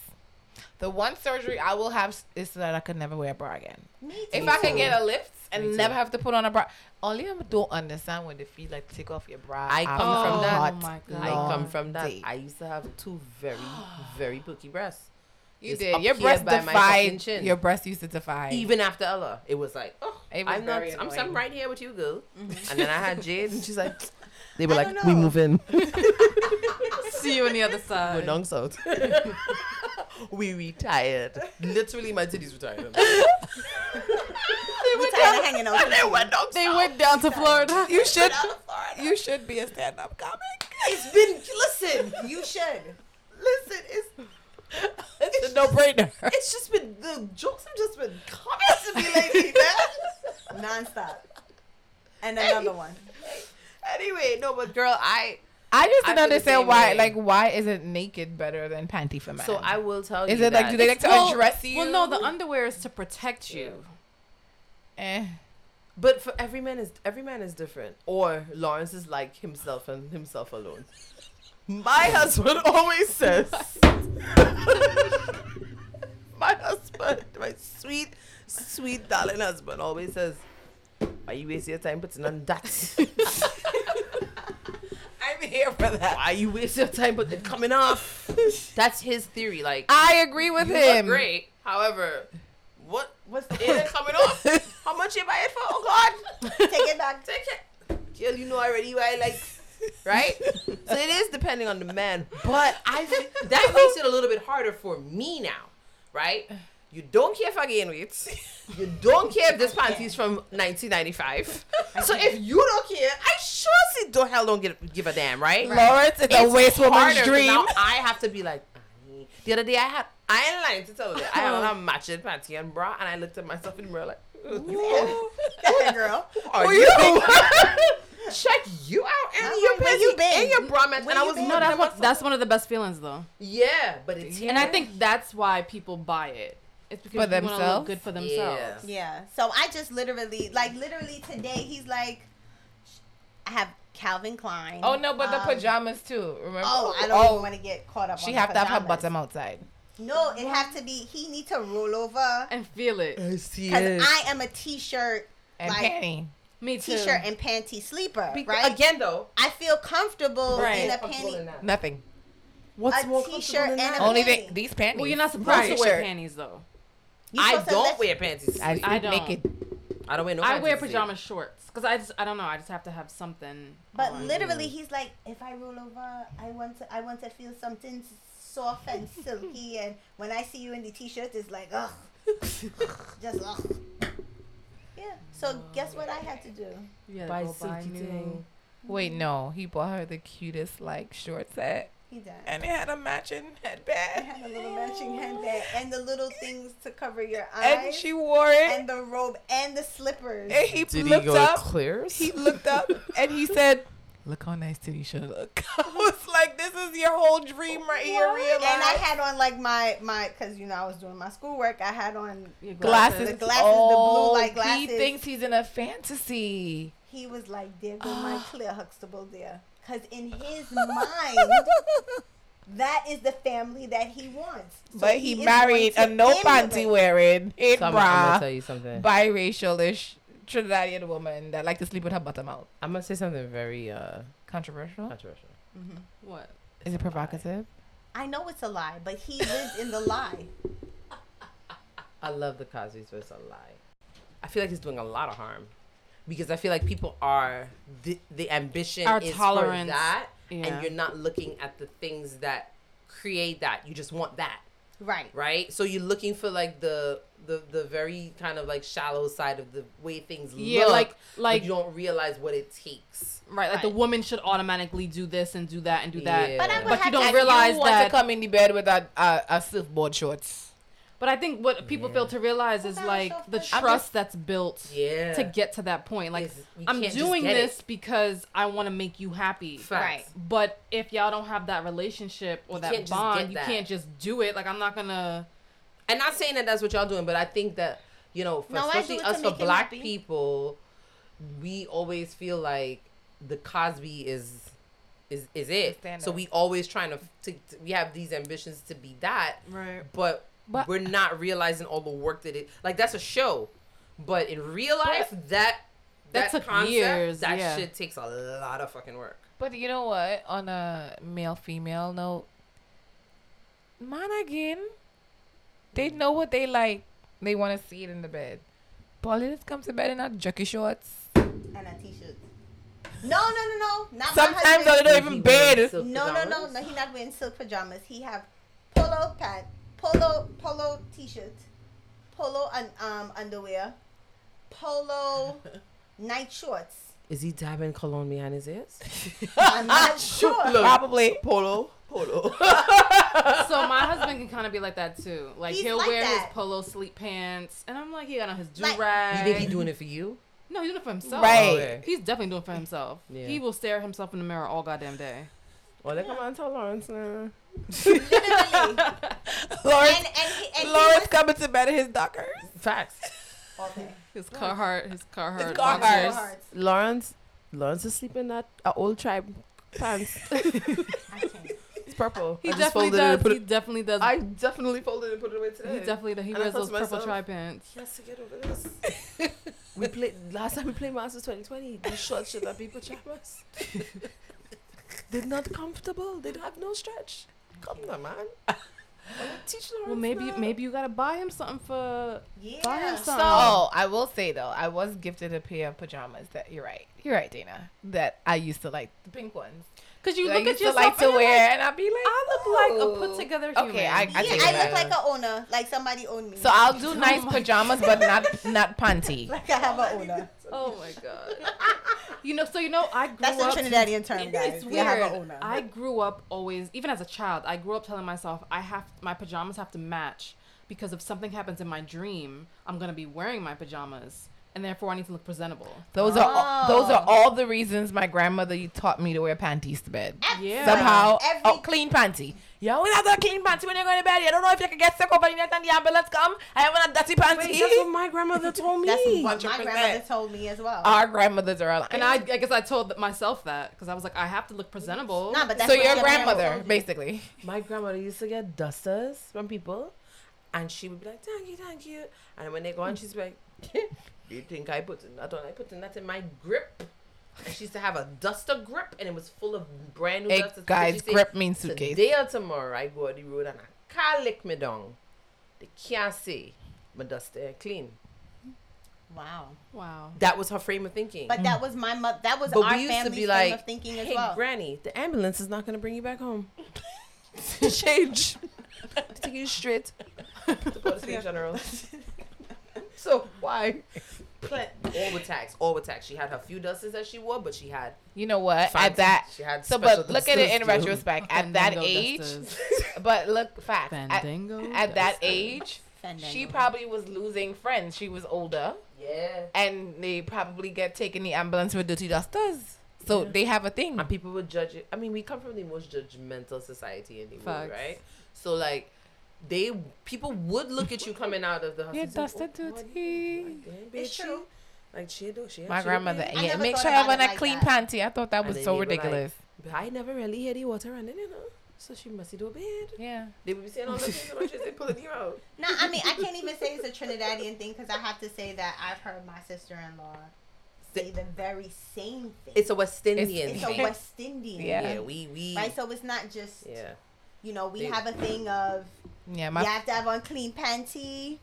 the one surgery I will have is so that I could never wear a bra again. Me If. I can get a lift and Me too. never have to put on a bra, only I don't understand when they feel like take off your bra. I come after from oh that. hot, Oh my God. I come from that. day. I used to have two very, very booky breasts. You It's did. up Your here breast by my fucking defied. chin. Your breast used to defy. Even after Ella, it was like, oh, It was I'm not. very I'm, annoying. I'm right here with you, girl. Mm-hmm. And then I had Jade, and she's like, they were I like, don't we know. move in. see you on the other side. We're side. down south. we retired. Literally, my titties retired. We tired of hanging out. they went down They went down to Florida. you should. You should be a stand-up comic. It's been listen, You should. listen. It's It's a no-brainer. it's just been the jokes have just been coming to me lately, man. Nonstop. And another one. anyway, no, but girl, I I just I didn't understand why. way. Like, why isn't naked better than panty for men? so I will tell Is you. Is it like do they like to Well- address you? Well, no, the underwear is to protect you. Eh. But for every man is every man is different. Or Lawrence is like himself and himself alone. My husband always says My husband, my sweet, sweet darling husband always says, "Are you wasting your time putting on that? I'm here for that. Why you waste your time? But it's coming off. That's his theory. Like I agree with you him. Look great. However, what what's the end coming off? How much you buy it for? Oh God! Take it back. Take it. Girl, you know already why I like. Right, so it is depending on the man, but I that makes it a little bit harder for me now, right? You don't care if I gain weight. You don't care if this panty's from 1995. So if you don't care, I sure see don't hell don't give, give a damn, right? Lawrence, it's, a waste woman's dream. Now I have to be like. "Aye." The other day I had I ain't lying to tell you. I had on a matching panty and bra, and I looked at myself in the mirror like, Go ahead, girl. are Who you? you? Check you out and your like, you panty been? and your bra match. And I was? No, that's what that's one of the best feelings though. Yeah, but it's And I think that's why people buy it. It's because For themselves? look good for themselves. Yeah. So I just literally, like, literally today, he's like, I have Calvin Klein. Oh no, but the um, pajamas too. Remember? Oh, I don't even want to get caught up. She on the have to have her pajamas. bottom outside. No, it have to be. He need to roll over And feel it. I see because I am a t-shirt, And Like- panty. Me too. t-shirt and panty sleeper, Beca- right? Again though, I feel comfortable Right. in a panty. Nothing. What's A more t-shirt than and a Only panty. thing these panties. Well, you're not supposed Right. to wear panties though. You I don't wear panties. I, I don't. naked. I don't wear no. Pants. I wear to sleep. pajama shorts because I just I don't know. I just have to have something. But on. literally, he's like, if I roll over, I want to, I want to feel something soft and silky. And when I see you in the t-shirt, it's like, ugh, just ugh. Yeah. So oh, guess what I had to do? you gotta Buy go buy new- Wait, no. He bought her the cutest like short set, He done. and it had a matching I headband, had a little matching handbag and the little things to cover your eyes. and she wore it. and the robe and the slippers. And he Did looked he go up. clears? He looked up and he said, "Look how nice Tanisha look." I was like, "This is your whole dream right here." Realize. and I had on like my my because you know I was doing my schoolwork. I had on Your glasses. The glasses, the blue oh, light He thinks he's in a fantasy. He was like, "There go my Clair Huxtable there," because in his mind, that is the family that he wants. So but he, is married a no panty wearing, in So I'm, I'm bra, gonna tell you something. biracial-ish Trinidadian woman that like to sleep with her bottom out. I'm gonna say something very uh Controversial? controversial. Mhm. What? Is it provocative? I know it's a lie, but he lives in the lie. I love the Cosby's, but it's a lie. I feel like he's doing a lot of harm because I feel like people are the the ambition Our is tolerance, for that, yeah. and you're not looking at the things that create that. You just want that, Right. right? So you're looking for like the the the very kind of like shallow side of the way things Yeah, look, like but like you don't realize what it takes. right, like the woman should automatically do this and do that and do that. Yeah. But I would But you don't to- realize you want to come in the bed with a a, a surfboard shorts. But I think what people fail to realize is like the trust just- that's built Yeah. to get to that point. Like I'm doing get it. this because I want to make you happy. Facts. Right. But if y'all don't have that relationship or You that bond, get you that. can't just do it. Like I'm not gonna. and not saying that that's what y'all doing, but I think that you know, for, No, especially us for black happy. people, we always feel like the Cosby is is is it. So we always trying to, to, to we have these ambitions to be that, Right. but, But- we're not realizing all the work that it like that's a show, but in real life that That that, took concept, years, That yeah. shit takes a lot of fucking work. But you know what? On a male female note, man again, they mm. know what they like. They want to see it in the bed. Pauline just comes to bed in a jockey shorts. And a t-shirt. No, no, no, no. Not Sometimes my they don't even bed. No, no, no, no. He not wearing silk pajamas. He have polo pant, polo polo t-shirt, polo un, um underwear, polo night shorts. Is he dabbing cologne behind his ears? I'm not sure. Probably. Polo, polo. so my husband can kind of be like that too. Like He's he'll like wear that. his polo sleep pants, and I'm like, he got on his do Like- rag. you think he doing it for you? No, he's doing it for himself. Right. Okay. He's definitely doing it for himself. Yeah. He will stare at himself in the mirror all goddamn day. Well, they come on tell Lawrence now. Literally. Lawrence, And and he, and Lawrence was, coming to bed in his dockers. Facts. okay. His Carhartt, his Carhartt. His Carhartt. boxers. Hearts. Lawrence, Lawrence is sleeping at a old tribe pants. I can't. it's purple. He I definitely folded it does. put He it- definitely does. I definitely folded it and put it away today. he definitely does. He And wears those to purple myself, tri pants. He has to get over this. we played last time we played Masters 2020. These short shit that people trap us. They're not comfortable. They don't have no stretch. Come on, man. Teach Well, maybe maybe you gotta buy him something for Yeah. buy him So something. I will say though, I was gifted a pair of pajamas that you're right. You're right, Dana. That I used to like the pink ones. Cause you that look at used to yourself like to and wear, like, and I'll be like, I look like a "Oh." put together human. Okay, I- I yeah, I look like a owner, like somebody owned me. So I'll do oh nice my pajamas, but not not panty. like I have an owner. Oh my god. you know, so you know, I grew up That's the up. Trinidadian term, guys. It's weird. have an owner. I grew up always, even as a child, I grew up telling myself I have my pajamas have to match because if something happens in my dream, I'm gonna be wearing my pajamas, and therefore I need to look presentable. Those are all, those are Oh. all the reasons my grandmother taught me to wear panties to bed. Yeah. Somehow, Every- oh, clean panty. You always have a clean panty when you're going to bed. You don't know if you can get sick overnight and the ambulance come. I have a dirty panty. Wait, that's what my grandmother told me. That's what my 100%. grandmother told me as well. Our grandmothers are like, And I, I guess I told myself that because I was like, I have to look presentable. nah, but that's so your parents grandmother, basically. My grandmother used to get dusters from people, and she would be like, "Thank you, thank you." And when they go on, hmm. she's like, "Do you think I put in that on? I put in that in my grip." And she used to have a duster grip, and it was full of brand new Hey, dusters. guys, She say, grip means suitcase. Today or tomorrow, I go on the road and I can't lick me down. They can't see my duster clean. Wow. wow. That was her frame of thinking. But that mm. was my mother. That was But our we used to family's be frame like, of thinking as hey, well. Granny, the ambulance is not going to bring you back home. Change. Take you straight to Portsmouth General. so why? But All with tax, all with tax. She had her few dusters that she wore, but she had You know what? fancy- At that, She had so special but look at it in dusters, too. retrospect. At that age, but look, fact. At, Fandango at that age, Fandango. she probably was losing friends. She was older, Yeah. and they probably get taken the ambulance with dirty dusters. So Yeah. they have a thing. And people would judge it. I mean, we come from the most judgmental society in the world, right? So like, they people would look at you coming out of the house. Your and say, dusted "Oh, what- like, It's true. Like she do, she. My she grandmother, okay. Yeah, make sure I about wear a like clean that. panty. I thought that was so they were like- ridiculous. I never really hear the water running, you know. So she must do a bed. yeah. They would be saying all the things about you, they pulling you out. No, I mean I can't even say it's a Trinidadian thing because I have to say that I've heard my sister-in-law say the very same thing. It's a West It's- Indian. It's a. West Indian. Yeah. yeah, we we. Right, so it's not just yeah. you know we They- have a thing of Yeah, my you have to have on clean panty,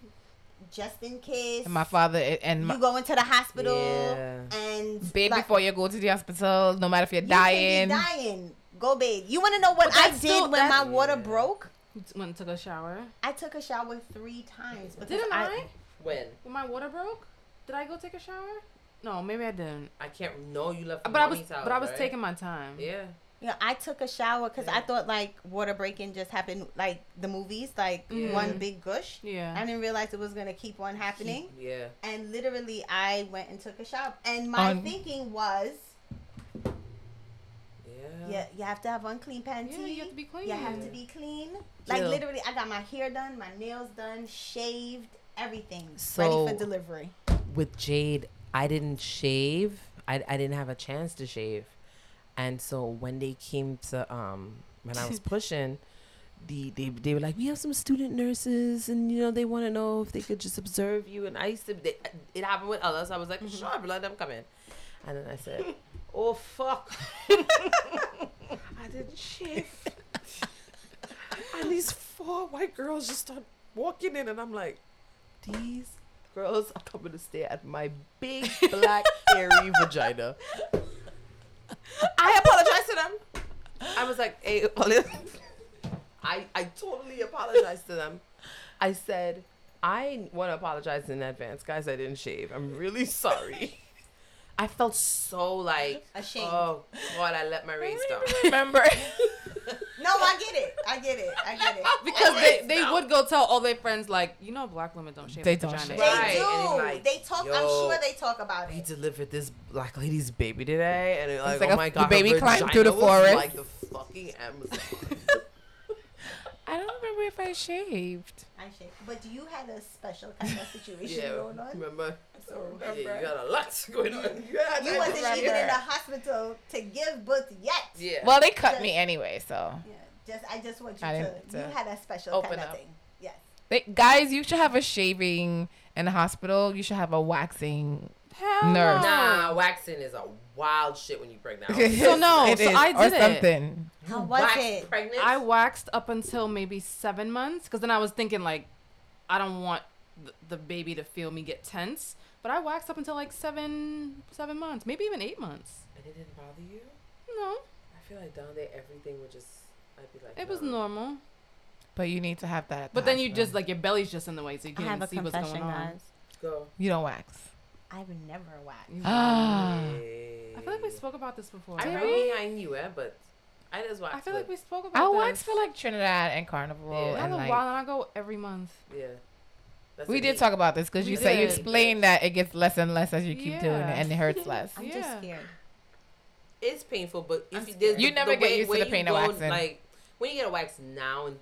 just in case. And my father and my you go into the hospital Yeah. and bathe like, before you go to the hospital. No matter if you're you dying. Be dying. Go bathe. You want to know what I did still- when my water Yeah. broke? Went and took a shower. I took a shower three times. because Didn't I? When When my water broke, did I go take a shower? No, maybe I didn't. I can't know you left. But I was, mommy's house, but I was right? taking my time. Yeah. Yeah, I took a shower because I thought like water breaking just happened like the movies, like Yeah. one big gush. Yeah. I didn't realize it was gonna keep on happening. Yeah. And literally, I went and took a shower. And my On- thinking was, Yeah. yeah, you have to have unclean panty. Yeah, you have to be clean. You have to be clean. Like Jill. literally, I got my hair done, my nails done, shaved, everything So- ready for delivery. With Jade, I didn't shave. I, I didn't have a chance to shave, and so when they came to um when I was pushing. The, they, they were like we have some student nurses and you know they want to know if they could just observe you. And I used to they, it happened with others. I was like sure but let them come in. And then I said oh fuck. I didn't shave and these four white girls just start walking in and I'm like these girls are coming to stare at my big black hairy vagina I apologize to them I was like hey I, I totally apologized to them. I said, I want to apologize in advance, guys. I didn't shave. I'm really sorry. I felt so like, Ashamed. oh God, I let my race down. Remember? No, I get it. I get it. I get it. Because they, they would go tell all their friends like, you know, black women don't shave They don't vagina. shave. They Right, do. like, they talk. I'm sure they talk about it. it. delivered this black lady's baby today, and it, like, like oh a- my the baby her climbed through the vagina was forest. like the fucking Amazon. I don't remember if I shaved. I shake. But you had a special kind of situation yeah, going on. remember? So Yeah, you got a lot going on. Yeah, you wasn't even in the hospital to give birth yet. Yeah. Well, they cut me anyway, so. Yeah, just I just want you I to. You uh, had a special open kind of up. thing. Yes. They, guys, you should have a shaving in the hospital. You should have a waxing Hell Nerves. no. Nah, waxing is a wild shit when you're pregnant. So no, It so is, I or did it. something. How was Wax it? pregnant? I waxed up until maybe seven months because then I was thinking like, I don't want the, the baby to feel me get tense. But I waxed up until like seven seven months, maybe even eight months. and it didn't bother you? No, I feel like down there everything would just. I'd be like. it was normal. But you need to have that. at the But then you just like your belly's just in the way, so you can't have a see what's confession, going on. guys. Go. you don't wax. I've never waxed. Ah. I feel like we spoke about this before. I Did know we? I knew it, but I just waxed. I feel like we spoke about I this. wax for like Trinidad and Carnival Yeah. I and have a like. while, and I go every month. Yeah. That's We did neat- talk about this because you say you did. explained that it gets less and less as you keep doing it and it hurts less. I'm Yeah. just scared. It's painful, but if you, there's. You the- never the get way- used to the pain of waxing. Like when you get a wax now and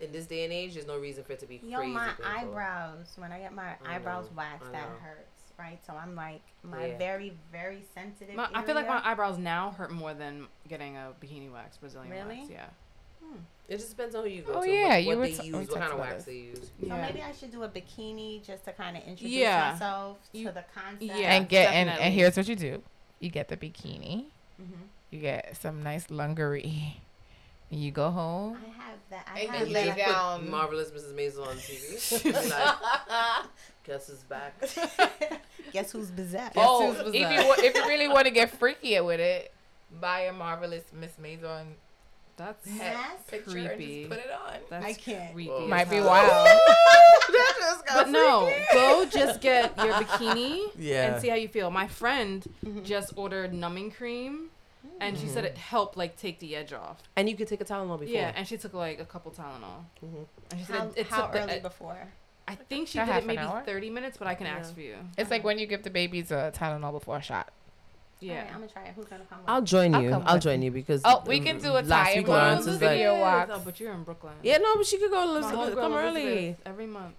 in this day and age, there's no reason for it to be Yo, crazy. my painful. eyebrows. When I get my I eyebrows know, waxed, I that hurts, right? So I'm like, my Yeah. very, very sensitive. My, I feel like my eyebrows now hurt more than getting a bikini wax, Brazilian Really? wax. Yeah. It just depends on who you go Oh, to. yeah, what, you what were they t- use, what kind of wax this. they use. So yeah. maybe I should do a bikini just to kind of introduce Yeah. myself You- to the concept. Yeah, and get and, and here's what you do: you get the bikini, mm-hmm. you get some nice lingerie, and you go home. I have that. I And have you lay that. just down. put marvelous Mrs. Maisel on TV. Like, guess who's back? Guess who's bizarre? oh, who's if you wa- if you really want to get freakier with it, buy a marvelous Miss Maisel That's head Yes. picture Creepy. and just put it on. that's I can't. creepy. Whoa. Might be hell. wild. But no, go just get your bikini Yeah. and see how you feel. My friend Mhm. just ordered numbing cream, and she Mm-hmm. said it helped like take the edge off. And you could take a Tylenol before. Yeah, and she took like a couple Tylenol, Mhm. and she said How, it, it how took the early ed- before? I think she A did it maybe hour? thirty minutes, but I can ask for you. It's like when you give the babies a Tylenol before a shot. Yeah. Alright, I'm gonna try it. Who's gonna come? With? I'll join I'll you. I'll join you. you because Oh, we can do a last time week one Lawrence with was video like, walk. Oh, but you're in Brooklyn. yeah, no, but she could go My Elizabeth, homegirl come early. Elizabeth, every month.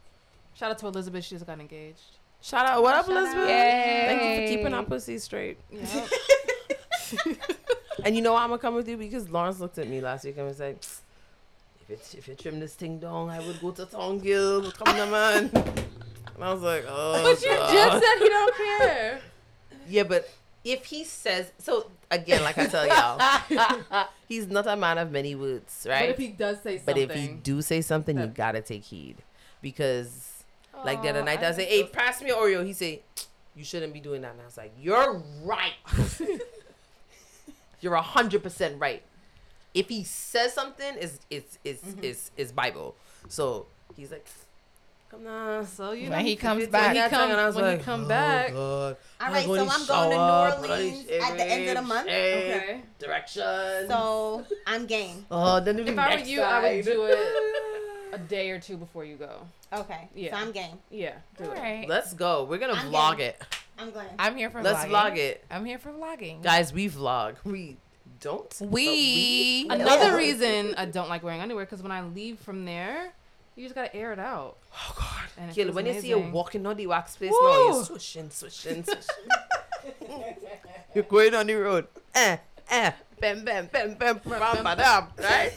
Shout out to Elizabeth. She just got engaged. Shout out, what up, Shout out. Elizabeth? Yay. Thank you for keeping our pussy straight. Yep. And you know why I'm gonna come with you because Lawrence looked at me last week and was like, "If it if you trim this thing down, I would go to town, Gil. Come on, man." And I was like, "Oh." but you just said he don't care. Yeah, but if he says so again, like I tell y'all, he's not a man of many words, right? But if he does say something, But if he do say something, you gotta take heed because, like the other night, I say, "Hey, pass me Oreo." He say, "You shouldn't be doing that." And I was like, "You're right. You're a hundred percent right." If he says something, is is is Mm-hmm. is is Bible. So he's like, "Come on." so you When know, he comes back. when he that come- time, and I was he like, come "Oh, back- God. All right, I'm so I'm going to New but I Orleans at the end of the month. shave, okay. Directions. So I'm game. oh, then If I were you, I would do it a day or two before you go. Okay. Yeah. So I'm game. Yeah, do All it. right. Let's go. We're gonna I'm vlog game. it. I'm going. I'm here for Let's vlogging. vlog it. I'm here for vlogging. Guys, we vlog. We don't. but We- will. Another reason I don't like wearing underwear because when I leave from there, you just gotta air it out. Oh God. And Kill feels when you see you walking on the wax place now, you're swishing, swishing, swishing. you're going on the road. Eh, eh, bam, bam, bam, bam, bam, bam, right?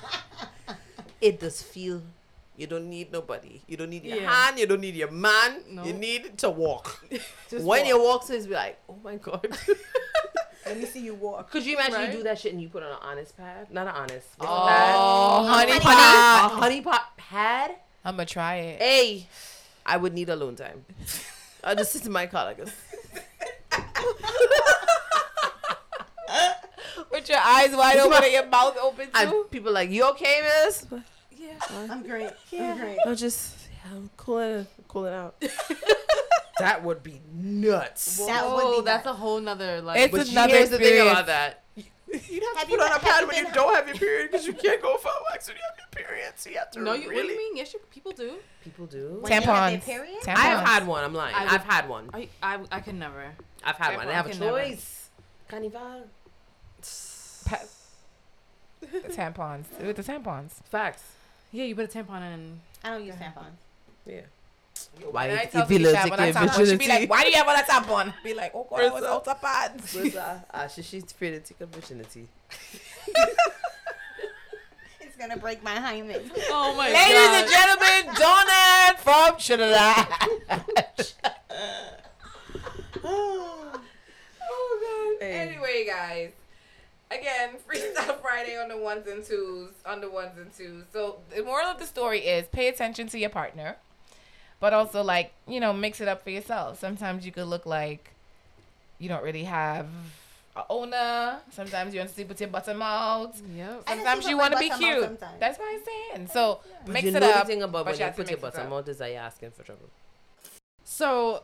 it does feel. You don't need nobody. You don't need your Yeah. hand. You don't need your man. No. You need to walk. Just when walk. you walk, so it's be like, oh my god. Let me see you walk. Could you imagine Right? you do that shit and you put on an honest pad? Not an honest. what's Oh, pad? honey honey pot. A honey pot pad? I'm gonna try it. Hey, I would need alone time. I'll just sit in my car like this. With your eyes wide open and your mouth open too. And people like, you okay, miss? Yeah. I'm great. I'm great. I'll just, yeah, I'm cooling, cooling out. that would be nuts. That would Whoa, be that's nuts. a whole nother like. It's But another here's the thing about that. You'd have, Have to you put on a pad you when you been- don't have your period because you can't go for wax when you have your period. So you have to no, you. What do really. you mean? Yes, you, people do. People do. When they have their Tampons. Tampons. I have had one. I'm lying. I I've had one. I I, I can never. I've had one. I have a can never. choice. Carnival. Pa- tampons. With the tampons. Facts. Yeah, you put a tampon in. I don't use tampons. Yeah. Why If you I it be like when I top on, be like, "Why do you have all that top? Be like, "Oh God, it's ultra pad." Ah, she she's afraid to take a virginity. It's gonna break my hymen. Oh my Ladies God. and gentlemen, Donna from Trinidad. oh, oh God. Hey. Anyway, guys. Friday on the ones and twos, on the ones and twos. So the moral of the story is pay attention to your partner, but also like you know mix it up for yourself. Sometimes you could look like you don't really have a owner. Sometimes you want to sleep with your bottom out. Yep. Sometimes you want to be cute. sometimes. That's what I'm saying. So But mix you it know up. the thing about but when you you put your bottom out is that you're asking for trouble. So, I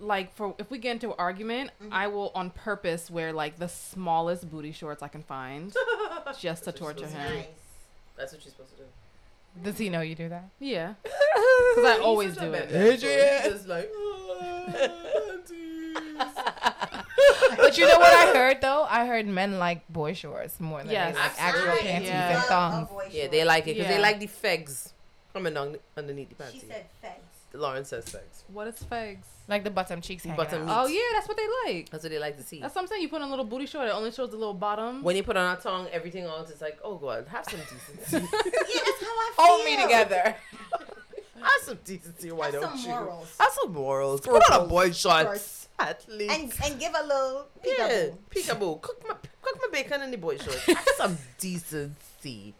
like for if we get into an argument, Mm-hmm. I will on purpose wear like the smallest booty shorts I can find, just to torture you're him. Nice. That's what you're supposed to do. Does he know you do that? Yeah, because I always do it. Adrian. Just like, But you know what I heard though? I heard men like boy shorts more than Yes. they like actual Absolutely. panties Yeah. and thongs. yeah, they like it because Yeah. they like the fegs coming on underneath the panty. She said fegs. Lauren says fegs. What is fags? Like the bottom cheeks hanging Bottom out. Oh yeah, that's what they like. That's what they like to see. That's what I'm saying. You put on a little booty short, it only shows the little bottom. When you put on a tongue, everything else is like, oh god, have some decency. Yeah, that's how I feel. Hold me together. have some decency, why Have don't some you? morals. Have some morals. Put on a boy shorts. Shorts. At least. And and give a little yeah, peekaboo. peekaboo. Cook my cook my bacon in the boy shorts. Have some decency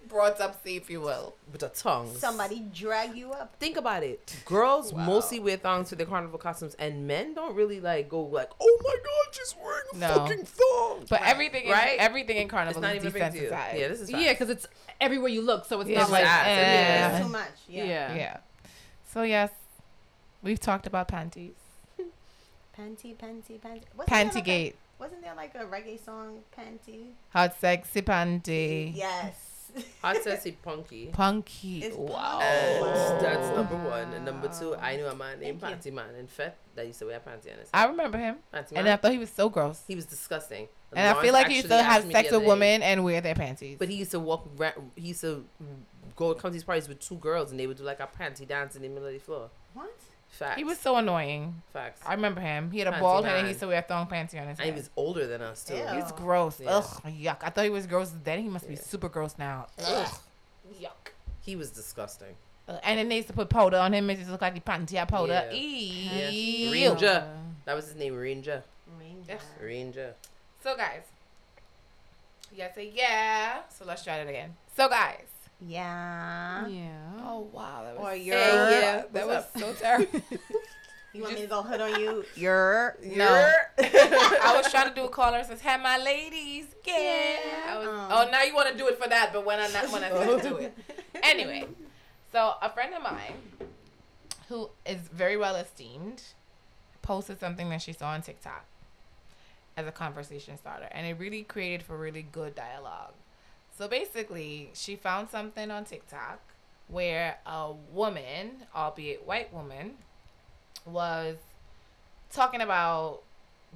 Brought up, see if you will. with a tongue. Somebody drag you up. Think about it. Girls Wow. mostly wear thongs to their carnival costumes, and men don't really like go like, "Oh my god, she's wearing a No. fucking thong." But everything, Right? in, everything in it's carnival not is even big deal. desensitized. Yeah, this is yeah, because it's everywhere you look, so it's Yeah, not it's like like, eh. It's too much. yeah. Yeah. yeah. So yes, we've talked about panties. Panty, panty, panty. Wasn't there Pantygate, Wasn't there like a reggae song, Panty? hot sexy panty, Yes. hot sassy punky. punky. It's wow. And Wow. that's number one. And number two, I knew a man named Panty Man in fete that used to wear panty on his head. I remember him, Panty and Man. I thought he was so gross. he was disgusting. And I feel like he used to have sex with women and wear their panties. But he used to walk. Ra- he used to go come to these parties with two girls, and they would do like a panty dance in the middle of the floor. What? Facts. he was so annoying. facts. I remember him. He had a Panty bald head and he used to wear thong panty on his and he head. was older than us too. Ew. He's gross. Yeah. Ugh, yuck. I thought he was gross then. He must be super gross now. Ugh. Yuck. He was disgusting. Uh, and then they used to put powder on him. It just looked like the panty had powder. Yeah. Ew. Ranger. That was his name, Ranger. Ranger. Ranger. So guys, you gotta say yeah. So let's try it again. So guys. Yeah. Yeah. Oh wow, that was Or so- you're- yeah. that was so terrible. You want me to go hood on you? You're. No. I was trying to do a caller that says, "Hey, my ladies, yeah." Yeah. I was, Um. oh, now you want to do it for that, but when I not when I said do it. Anyway, so a friend of mine who is very well esteemed posted something that she saw on TikTok as a conversation starter, and it really created for really good dialogue. So basically, she found something on TikTok where a woman, albeit white woman, was talking about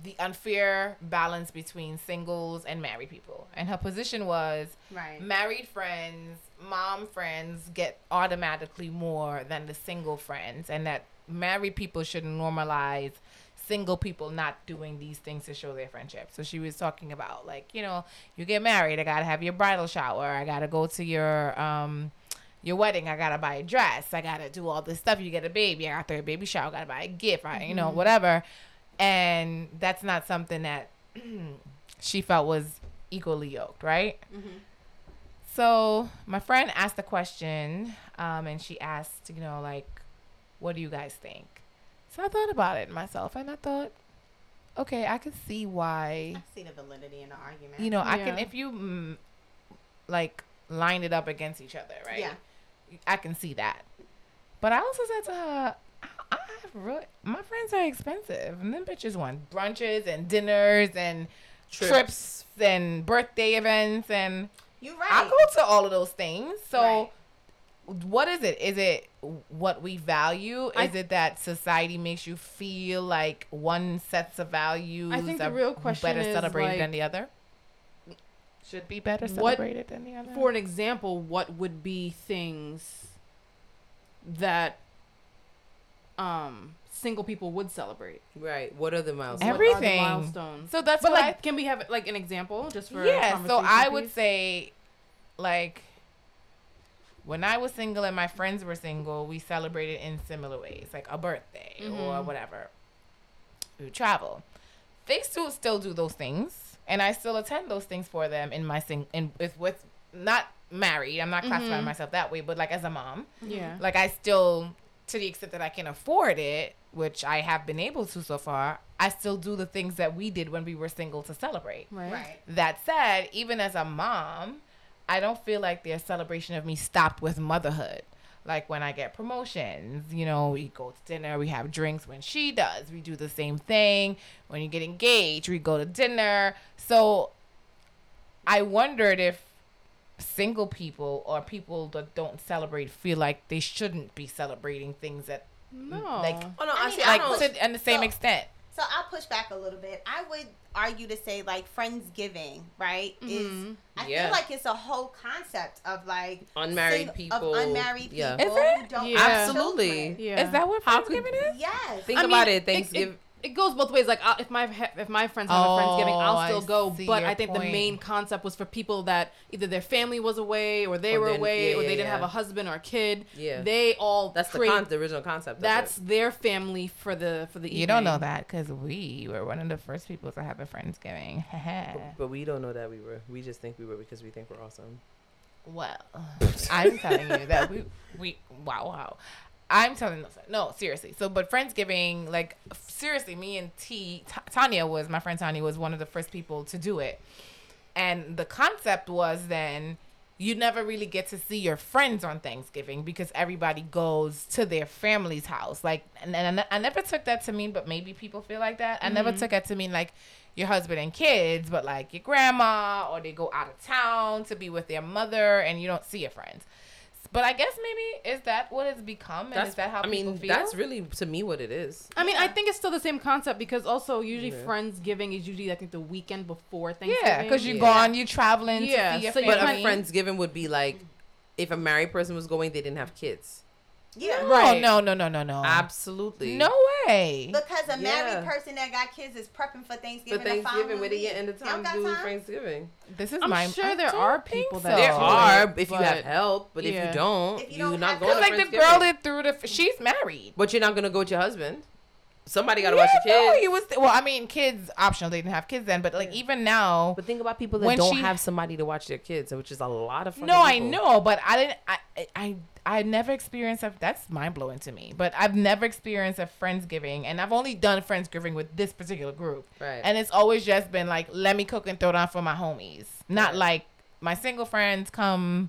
the unfair balance between singles and married people. And her position was Right. married friends, mom friends get automatically more than the single friends, and that married people should normalize single people not doing these things to show their friendship. So she was talking about like, you know, you get married, I gotta have your bridal shower, I gotta go to your um your wedding, I gotta buy a dress, I gotta do all this stuff. You get a baby, I gotta throw a baby shower, I gotta buy a gift, I, you know, whatever. And that's not something that she felt was equally yoked, right? Mhm. So my friend asked a question, um, and she asked, you know, like, what do you guys think? So I thought about it myself, and I thought, okay, I can see why, I see the validity in the argument. you know, I can if you mm, like line it up against each other, right? Yeah. I can see that. But I also said to her, I, I have really, my friends are expensive, and them bitches want brunches and dinners and trips, and birthday events and. You're right. I go to all of those things. So, Right. What is it? Is it what we value? I- Is it that society makes you feel like one sets of values I think the real question better is, celebrated like, than the other? Should be better what- celebrated than the other. For an example, what would be things that um single people would celebrate? Right. What are the miles? Every- What are the Everything. milestones. so that's But what like, can we have like an example just for yeah. So conversation I would say, like, when I was single and my friends were single, we celebrated in similar ways, like a birthday or Mhm. whatever. We would travel. They still still do those things, and I still attend those things for them in my sing in with with not married. I'm not classifying myself that way, but like as a mom, Yeah. like I still to the extent that I can afford it, which I have been able to so far, I still do the things that we did when we were single to celebrate. Right. Right. That said, even as a mom, I don't feel like their celebration of me stopped with motherhood. Like when I get promotions, you know, we go to dinner, we have drinks when she does. We do the same thing. When you get engaged, we go to dinner. So I wondered if single people or people that don't celebrate feel like they shouldn't be celebrating things that No. like Oh no, I I, mean, see. I I like don't. to and the same So- extent. So I'll push back a little bit. I would argue to say like Friendsgiving, right? Is mm-hmm. I Yeah. feel like it's a whole concept of like Unmarried sing- people, of unmarried yeah. people Is it? who don't Yeah. Absolutely. yeah. Is that what How could- Thanksgiving is? Yes. Think I about mean, it. Thanksgiving. It, goes both ways. Like, i if my if my friends have a friendsgiving, Oh, I'll I still go. But I think the main concept was for people that either their family was away, or they Or were away, yeah, or yeah, they didn't yeah. have a husband or a kid. Yeah. They all that's the con- the original concept. that's it. their family for the for the. You don't know that because we were one of the first people to have a Friendsgiving. But, but we don't know that we were. We just think we were because we think we're awesome. well, I'm telling you that we we wow wow. I'm telling no, no seriously. So, but Friendsgiving, like seriously, me and T Ta- Tanya was my friend Tanya was one of the first people to do it, and the concept was then you never really get to see your friends on Thanksgiving because everybody goes to their family's house. Like, and, and I never took that to mean, but maybe people feel like that. I never mm-hmm. took that to mean like your husband and kids, but like your grandma or they go out of town to be with their mother and you don't see your friends. But I guess maybe is that what it's become, and That's is that how I people mean, feel? that's really to me what it is. I mean, Yeah. I think it's still the same concept because also usually Yeah. Friendsgiving is usually I think the weekend before Thanksgiving. yeah, because you're Yeah. gone, you're traveling Yeah, to see your so But family. a friendsgiving would be like if a married person was going, they didn't have kids. Yeah. No, Right. no, no, no, no, no. Absolutely. No way. Because a married Yeah. person that got kids is prepping for For Thanksgiving. the Thanksgiving, following where they week. get into They time don't to got do time. Thanksgiving. This is my thing. I'm my. sure I there are think people that. There are, it, if you have help, but if you don't, If you you don't not going Cause to like the girl that threw the. She's married. But you're not gonna go with your husband. Somebody gotta yeah, watch the kids. no, he was. Well, I mean, kids optional. They didn't have kids then, but like even now. But think about people that When don't she- have somebody to watch their kids, which is a lot of. Fun. No, fucking I know, but I didn't. I I I never experienced a. That's mind blowing to me. But I've never experienced a friendsgiving, and I've only done friendsgiving with this particular group. Right. And it's always just been like, let me cook and throw down for my homies, not Right. like my single friends come.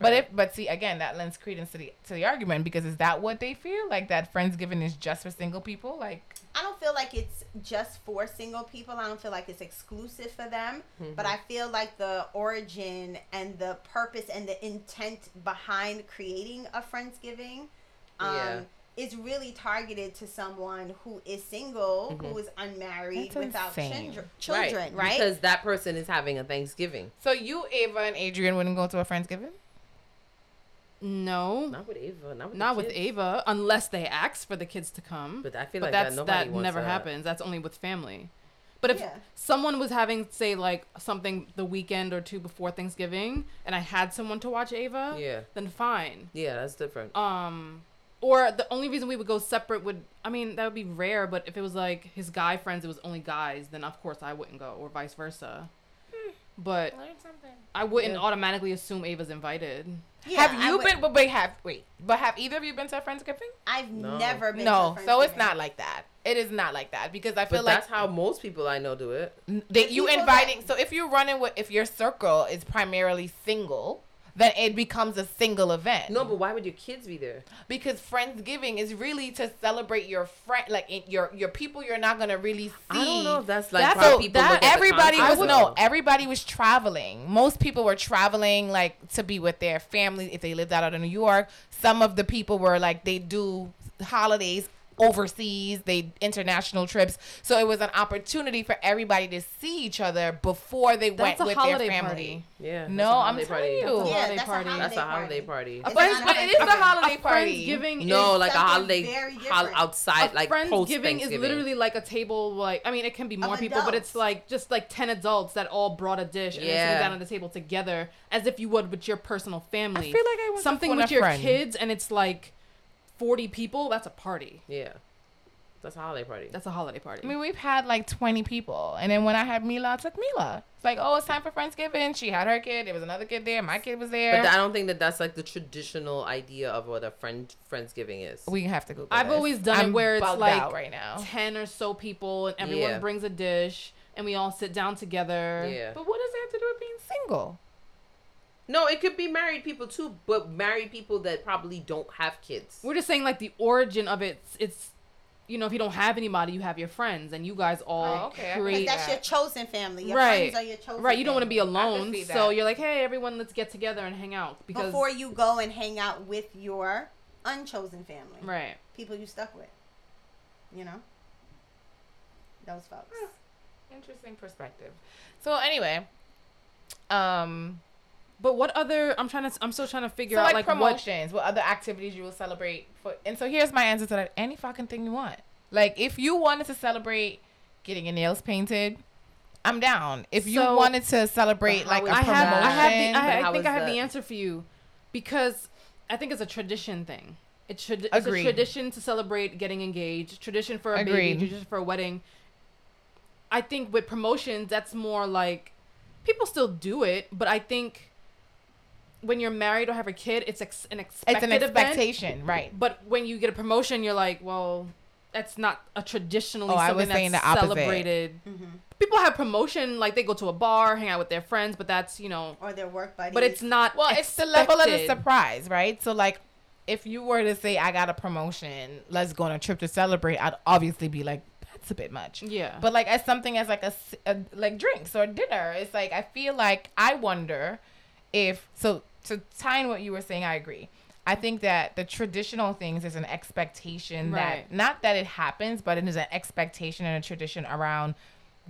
But if but see again that lends credence to the to the argument because is that what they feel like that friendsgiving is just for single people like I don't feel like it's just for single people. I don't feel like it's exclusive for them. Mm-hmm. But I feel like the origin and the purpose and the intent behind creating a Friendsgiving um, Yeah. is really targeted to someone who is single, who is unmarried, That's without insane. children, children right? Because that person is having a Thanksgiving. so you Ava and Adrian wouldn't go to a friendsgiving No, Not with Ava. Not with, not with. Ava, unless they ask for the kids to come. But I feel but like that that's nobody that wants never that. happens. That's only with family. But if Yeah. someone was having, say, like something the weekend or two before Thanksgiving, and I had someone to watch Ava, Yeah. then fine. Yeah, that's different. Um, or the only reason we would go separate would, I mean, that would be rare. But if it was like his guy friends, it was only guys, then of course I wouldn't go, or vice versa. But I wouldn't Yeah. automatically assume Ava's invited. Yeah, have you would- been but wait have wait but have either of you been to a friendsgiving I've No. never been. no to a so it's not like that it is not like that because I feel But like that's how most people I know do it. that you inviting that- so if you're running with if your circle is primarily single then it becomes a single event. No, but why would your kids be there? because friendsgiving is really to celebrate your friend like in, your your people you're not gonna really see I don't know that's like That's so people that everybody was no everybody was traveling. Most people were traveling like to be with their family if they lived out of new york. Some of the people were like they do holidays overseas they international trips so it was an opportunity for everybody to see each other before they That's went a with holiday their family party. Yeah. No, I'm holiday telling party. you. That's a Yeah, holiday that's party. a That's a holiday party. party. It's but, not it's, a but it is a holiday party Friendsgiving No, is like a holiday very hol- outside, a like post Friendsgiving is literally like a table like I mean it can be more Of people but it's like just like 10 adults that all brought a dish and they're Yeah. sitting down at the table together as if you would with your personal family. I feel like I went something one with your friend. kids and it's like 40 people, that's a party. Yeah. That's a holiday party. That's a holiday party. I mean, we've had like 20 people. And then when I had Mila, I took Mila. It's like, oh, it's time for Friendsgiving. She had her kid. There was another kid there. My kid was there. But I don't think that that's like the traditional idea of what a friend friendsgiving is. we have to Google I've this. always done it I'm where it's like right now. ten or so people, and everyone Yeah. brings a dish, and we all sit down together. yeah. But what does that have to do with being single? No, it could be married people too, but married people that probably don't have kids. We're just saying like the origin of it. It's, you know, if you don't have anybody, you have your friends, and you guys all Oh, okay, I create. see That's that. your chosen family. Your Right. friends are your chosen Right, you don't want to be alone, so you're like, hey, everyone, let's get together and hang out because Before you go and hang out with your unchosen family. right. People you stuck with. You know? Those folks. Interesting perspective. So anyway, um, But what other? I'm trying to. I'm still trying to figure so out like, like, what. promotions, what, other activities you will celebrate for? And so here's my answer to that: any fucking thing you want. Like if you wanted to celebrate getting your nails painted, I'm down. If you wanted to celebrate like how a is- I have. I have promotion, the. I, I think I have that? the answer for you, because I think it's a tradition thing. It's, trad- it's a Agreed. tradition to celebrate getting engaged. Tradition for a Agreed. baby. Tradition for a wedding. I think with promotions, that's more like people still do it, but I think when you're married or have a kid, it's ex- an it's expected an event. expectation, right? But when you get a promotion, you're like, well, that's not a traditionally Oh, I was something saying that's the opposite. celebrated. Mm-hmm. People have promotion, like they go to a bar, hang out with their friends, but that's you know, Or their work buddies. but it's not. Well, it's the level of the surprise, right? So like, if you were to say I got a promotion, let's go on a trip to celebrate, I'd obviously be like, that's a bit much. Yeah, But like as something as like a like drinks or dinner, it's like I feel like I wonder if so to tie in what you were saying, I agree. I think that the traditional things is an expectation Right. that not that it happens, but it is an expectation and a tradition around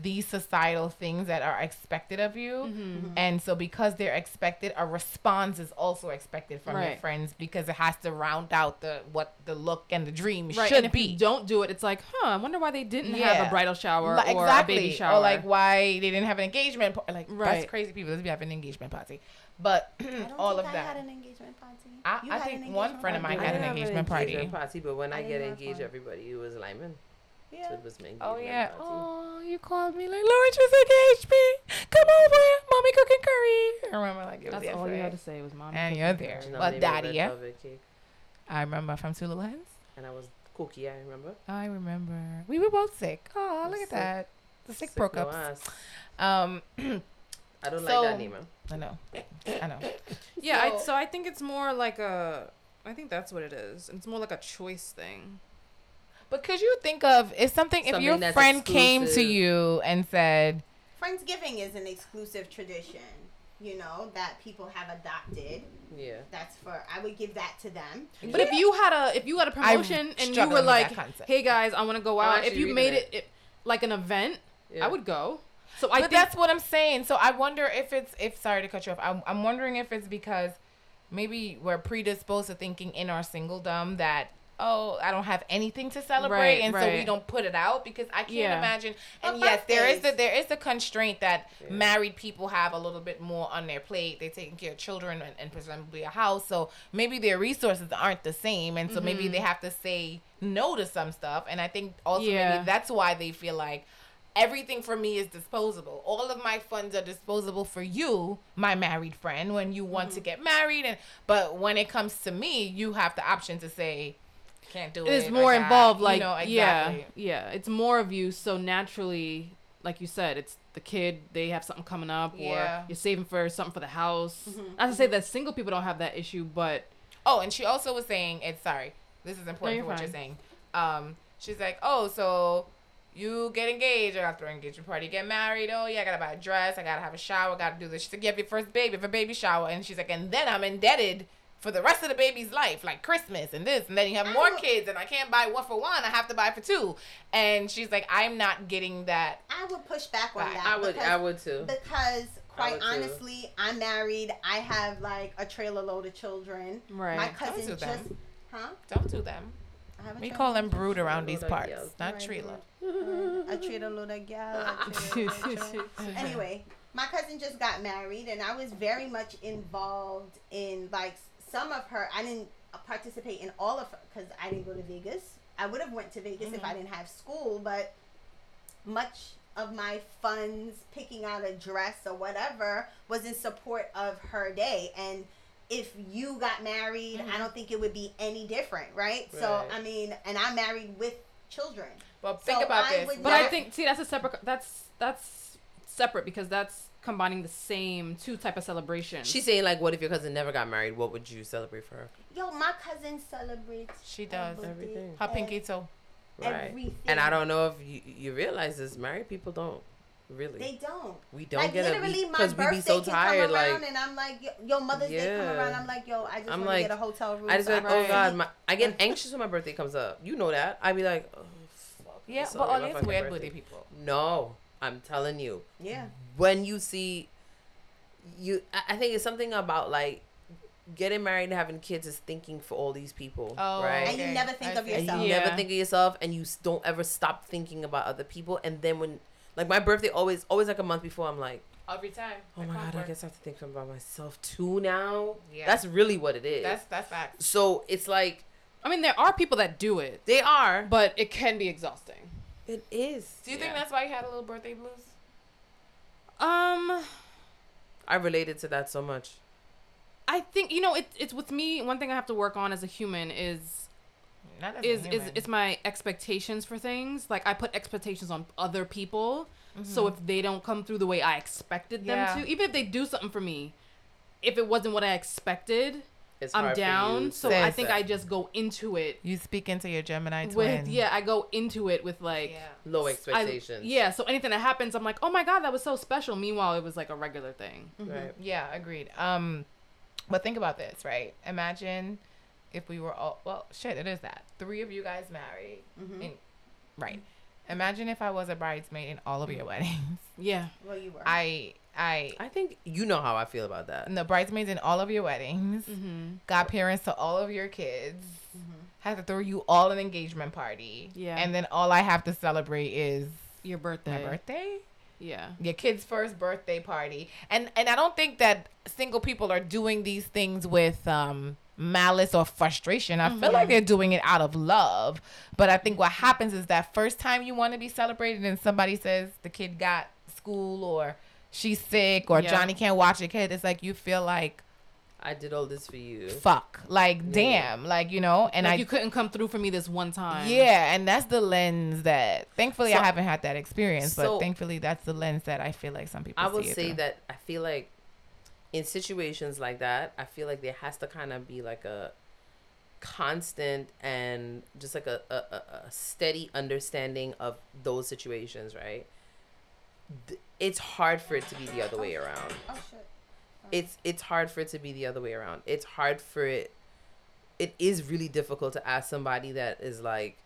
these societal things that are expected of you. Mm-hmm. And so because they're expected, a response is also expected from your friends because it has to round out the what the look and the dream right. should and if be. you don't do it, it's like, huh? I wonder why they didn't have a bridal shower Like, or a baby shower. Or like why they didn't have an engagement. par- Like Right. that's crazy. People let's be having an engagement party, but all think of I that. had an engagement party. I- You I had think an one friend of mine had an didn't engagement party. engagement party, but when I, I get engaged, one. everybody it was Lyman. So Yeah. it was my engagement Oh yeah. party. Oh, you called me like Lauren just engaged me. Come over, mommy cooking curry. I remember like it was that's all you had to say was mom. And you're there. And I Well, daddy, yeah. I remember from Two Little Hens. and I was cookie. I remember. I remember. We were both sick. Oh, look at that. The sick, no broke ups. ass. Um, I don't So- like that name. I know. I know. Yeah, I, So- so I think it's more like a. I think that's what it is. It's more like a choice thing. But could you think of if something, if your that's friend came to you and said, Friendsgiving is an exclusive tradition, you know, that people have adopted. Yeah. That's for I would give that to them. But if you had a if you had a I'm promotion and you were like, "Hey guys, I want to go oh, out," if you made it. it, it like an event, yeah. I would go. So I but think that's what I'm saying. So I wonder if it's if sorry to cut you off. I'm I'm wondering if it's because maybe we're predisposed to thinking in our singledom that oh I don't have anything to celebrate Right, and so we don't put it out because I can't Yeah. imagine. But And yes, there is the there is the constraint that Yeah. married people have a little bit more on their plate. They're taking care of children and, and presumably a house, so maybe their resources aren't the same, and so maybe Mhm. they have to say no to some stuff. And I think also Yeah. maybe that's why they feel like everything for me is disposable. All of my funds are disposable for you, my married friend, when you want Mm-hmm. to get married and but when it comes to me, you have the option to say can't do it. it's more got-" involved. You Like know, yeah, exactly. yeah, it's more of you. So naturally, like you said, it's the kid. They have something coming up, Yeah. or you're saving for something for the house. Mhm. Not to say that single people don't have that issue, but Oh, and she also was saying it's sorry. This is important you're for what fine. you're saying. Um, she's like, oh, so you get engaged or after an engagement party, get married. Oh yeah, I gotta buy a dress. I gotta have a shower. Gotta do this. She's like, you have your first baby, have a baby shower, and she's like, and then I'm indebted for the rest of the baby's life, like Christmas and this, and then you have more kids, and I can't buy one for one. I have to buy for two. And she's like, I'm not getting that. I would push back on Right. that. I would. because- I would too. because quite would too. honestly, I'm married. I have like a trailer load of children. Right. My Don't cousin do just, them. huh? Don't do them. I have a We call them brood around these parts, girls. not Right, trailer. Children. A trailer load of gal. a trailer load of children. anyway, my cousin just got married, and I was very much involved in like some of her. I didn't participate in all of her because I didn't go to Vegas. I would have went to Vegas if I Mm-hmm. didn't have school, but much of my funds picking out a dress or whatever was in support of her day and if you got married Mm-hmm. i don't think it would be any different right, so i mean and i'm married with children But think So about I this. But What I think see that's a separate that's that's separate because that's combining the same two type of celebrations. She's saying like, what if your cousin never got married? What would you celebrate for her? yo my cousin celebrates She does. Everything. her pinky toe. Right. everything And I don't know if you, you realize this. Married people don't really. they don't we don't like get a literally week my because we birthday be so tired. come around Like and i'm like yo, yo mother's day come around i'm like yo i just I'm want like- to get a hotel room I just so like, can oh god, my, I get anxious when my birthday comes up. You know that. I be like, oh fuck. Yeah, I'm but sorry, all these weird birthday. booty people. No, I'm telling you. yeah when you see you I- I think it's something about like getting married and having kids is thinking for all these people Oh, right And you never think of see. and you yourself. never think of yourself and you don't ever stop thinking about other people and then when like my birthday always always like a month before i'm like Every time. oh my god i guess i have to think about myself too now Yeah. that's really what it is That's that's facts. so it's like I mean, there are people that do it, they are but it can be exhausting. it is Do you think that's why you had a little birthday blues? Um, i related to that so much I think you know it, it's with me. One thing I have to work on as a human is Not is is human. is my expectations for things. Like I put expectations on other people, so if they don't come through the way I expected them Yeah. to, even if they do something for me, if it wasn't what I expected, it's I'm hard for you down. to So I Sis. think I just go into it you speak into your Gemini twin. with yeah. I go into it with like. yeah. low I- expectations yeah, so anything that happens, I'm like, oh my god, that was so special. Meanwhile, it was like a regular thing. right Yeah, agreed. Um, but think about this, right? Imagine if we were all well, shit. It is that three of you guys married, Mhm. in, right? Imagine if I was a bridesmaid in all of your weddings. Yeah, well you were I, I, i think you know how i feel about that the bridesmaids in all of your weddings, mm-hmm. godparents to all of your kids, have to throw you all an engagement party. Yeah. and then all I have to celebrate is your birthday. my birthday. Yeah. your kid's first birthday party and and i don't think that single people are doing these things with um malice or frustration i feel like they're doing it out of love but i think what happens is that first time you want to be celebrated and somebody says the kid got school or she's sick or Yeah. johnny can't watch a kid it's like you feel like i did all this for you fuck like damn like you know and like i you couldn't come through for me this one time. yeah and that's the lens that thankfully So- i haven't had that experience so- but thankfully that's the lens that i feel like some people I will see say through. that I feel like in situations like that, I feel like there has to kind of be like a constant and just like a, a a steady understanding of those situations, right? Th- It's hard for it to be the other way around. oh shit It's it's hard for it to be the other way around. It's hard for it. It is really difficult to ask somebody that is like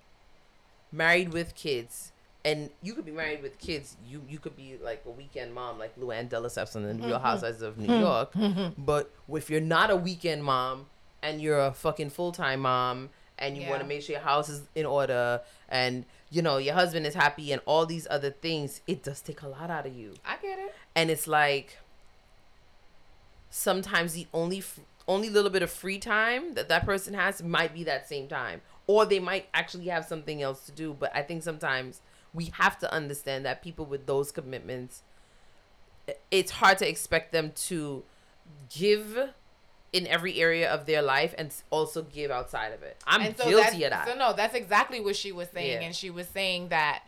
married with kids and you could be married with kids. You you could be like a weekend mom, like Luann de Lesseps on the Real mm-hmm. Housewives of New York. Mm-hmm. but if you're not a weekend mom and you're a fucking full time mom and you want to make sure your house is in order and you know your husband is happy and all these other things, it does take a lot out of you. i get it And it's like sometimes the only only little bit of free time that that person has might be that same time or they might actually have something else to do but i think sometimes we have to understand that people with those commitments it's hard to expect them to give in every area of their life and also give outside of it i'm so guilty that's- of that So no, that's exactly what she was saying, Yeah. and she was saying that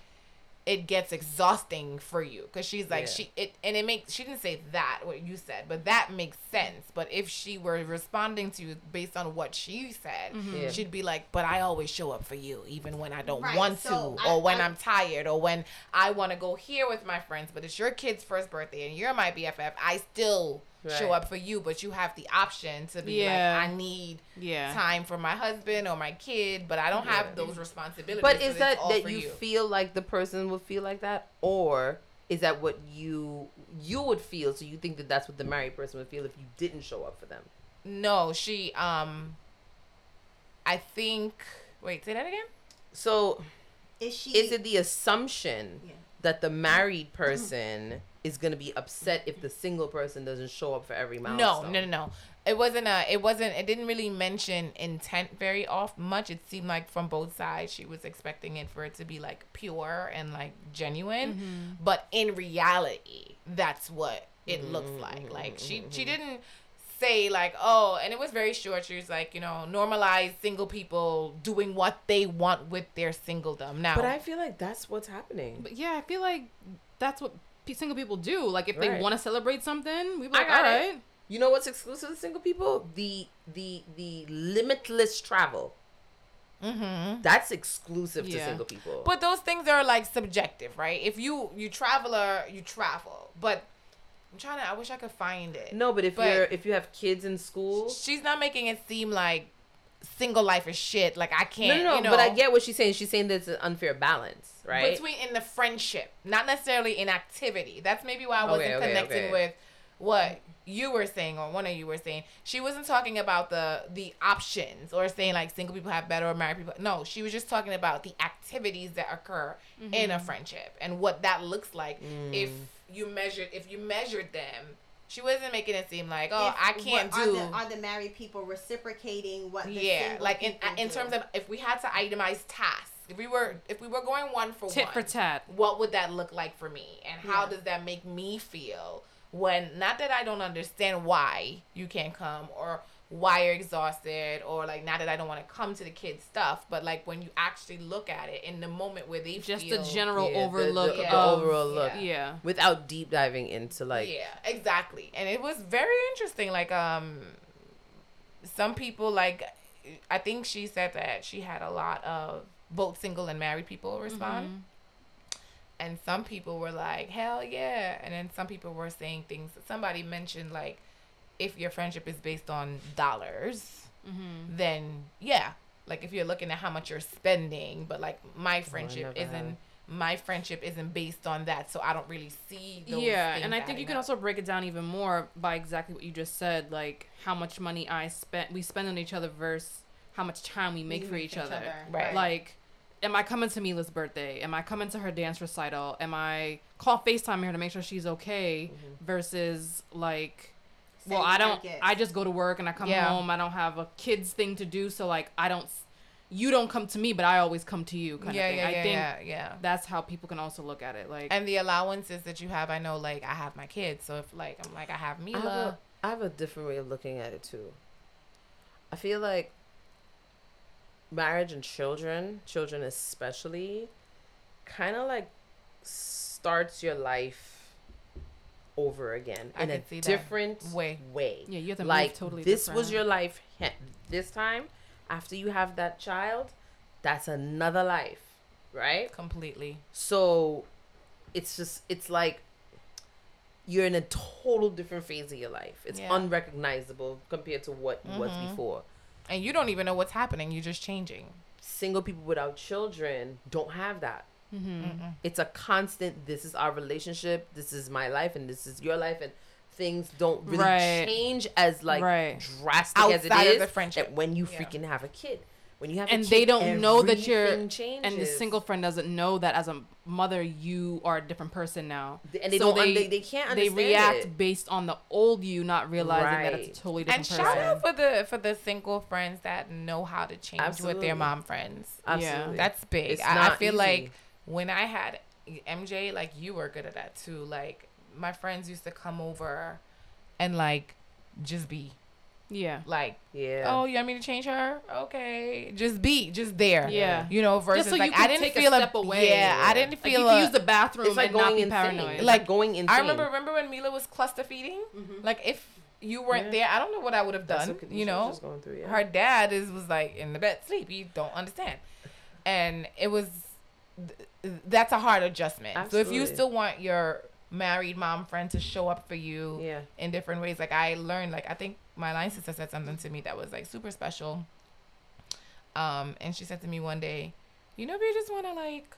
it gets exhausting for you because she's like Yeah. she it and it makes she didn't say that what you said, but that makes sense. But if she were responding to you based on what she said, mm-hmm. Yeah. she'd be like, "But I always show up for you, even when I don't Right, want so to, I- or when I- I, am tired, or when I want to go here with my friends. But it's your kid's first birthday, and you're my BFF. I still." Show up for you, but you have the option to be Yeah. like, I need Yeah. time for my husband or my kid, but I don't have those responsibilities. But is it's that that for you, feel like the person would feel like that, or is that what you you would feel? So you think that that's what the married person would feel if you didn't show up for them? No, she. Um, I think. Wait, say that again. So is she is it the assumption Yeah. that the married person is going to be upset if the single person doesn't show up for every No, milestone? no, no, no. it wasn't a it wasn't it didn't really mention intent very off much. It seemed like from both sides she was expecting it for it to be like pure and like genuine. Mm-hmm. But in reality that's what it mm-hmm, looks like. Mm-hmm, like she she didn't say like oh and it was very short. She was like you know normalize single people doing what they want with their singledom. Now But I feel like that's what's happening. But yeah, I feel like that's what single people do. Like if they Right. want to celebrate something, we like, got it. You know what's exclusive to single people? The the the limitless travel. mm-hmm. That's exclusive to single people. But those things are like subjective, right? If you you traveler, you travel. But I'm trying to. I wish I could find it. no, but if But- you're if you have kids in school, she's not making it seem like single life is shit. Like I can't. no, no. You know, But I get what she's saying. She's saying there's an unfair balance, right? between in the friendship, not necessarily in activity. That's maybe why I wasn't Okay, okay, connecting okay. with what you were saying or one of you were saying. She wasn't talking about the the options or saying like single people have better or married people. No, she was just talking about the activities that occur in a mm-hmm. friendship and what that looks like if mm. you measured if you measured them. She wasn't making it seem like, oh, If- I can't what- do Are the, are the married people reciprocating what? The yeah like in people in do? terms of if we had to itemize tasks if we were if we were going one for Tit one for tat. what would that look like for me and how Yeah. does that make me feel when not that i don't understand why you can't come or why you're exhausted or like not that i don't want to come to the kids stuff but like when you actually look at it in the moment where they Just feel, the general Yeah, overlook the, the of overall look, yeah. yeah. without deep diving into like yeah exactly and it was very interesting like um some people like i think she said that she had a lot of both single and married people respond Mm-hmm. and some people were like hell yeah and then some people were saying things somebody mentioned like if your friendship is based on dollars Mm-hmm. then yeah like if you're looking at how much you're spending but like my friendship never isn't have. my friendship isn't based on that so i don't really see those yeah things and i think you can up. also break it down even more by exactly what you just said like how much money i spent we spend on each other versus how much time we make We for each other Right. like am i coming to mila's birthday am i coming to her dance recital am i call facetime her to make sure she's okay Mm-hmm. versus like well i don't gifts. i just go to work and i come Yeah. home i don't have a kids thing to do so like i don't you don't come to me but i always come to you kind yeah, of thing yeah, i yeah, think yeah, yeah. that's how people can also look at it like And the allowances that you have, I know, like I have my kids, so if like I'm like I have I Mila, have, a, I have a different way of looking at it too. I feel like marriage and children, children especially, kind of like starts your life over again in a can see that. different Way. way. yeah you have to like move totally this was your life this time after you have that child that's another life right completely. so it's just it's like you're in a total different phase of your life it's Yeah. unrecognizable compared to what was Mhm. before And you don't even know what's happening. You're just changing. single people without children don't have that Mm-hmm. It's a constant this is our relationship this is my life and this is your life and things don't really Right. change as like Right. drastic as it Outside of is the friendship. that when you Yeah. freaking have a kid when you have And a kid, they don't know that you're- everything changes. and the single friend doesn't know that as a mother you are a different person now and they So don't they, they, they can't they react it. based on the old you not realizing that it's a totally different And different shout out for the for the single friends that know how to change with their mom friends. Absolutely. That's big. It's I, I feel easy. like when I had MJ, like you were good at that too. Like my friends used to come over and like just be yeah like, yeah oh, you want me to change her? Okay, just be, just there. Yeah. You know, versus just so like you can I didn't take feel a step away Yeah, I didn't like feel. you can a- use the bathroom it's like and not going be insane paranoid Like, like going insane I remember remember when Mila was cluster feeding. Mm-hmm. Like if you weren't Yeah. there, I don't know what I would have done. You know, just going through, yeah. her dad is was like in the bed sleep. You don't understand, and it was th- that's a hard adjustment. So if you still want your married mom friend to show up for you yeah in different ways, like I learned, like I think my line sister said something to me that was like super special. Um, and she said to me one day, you know, if you just want to like,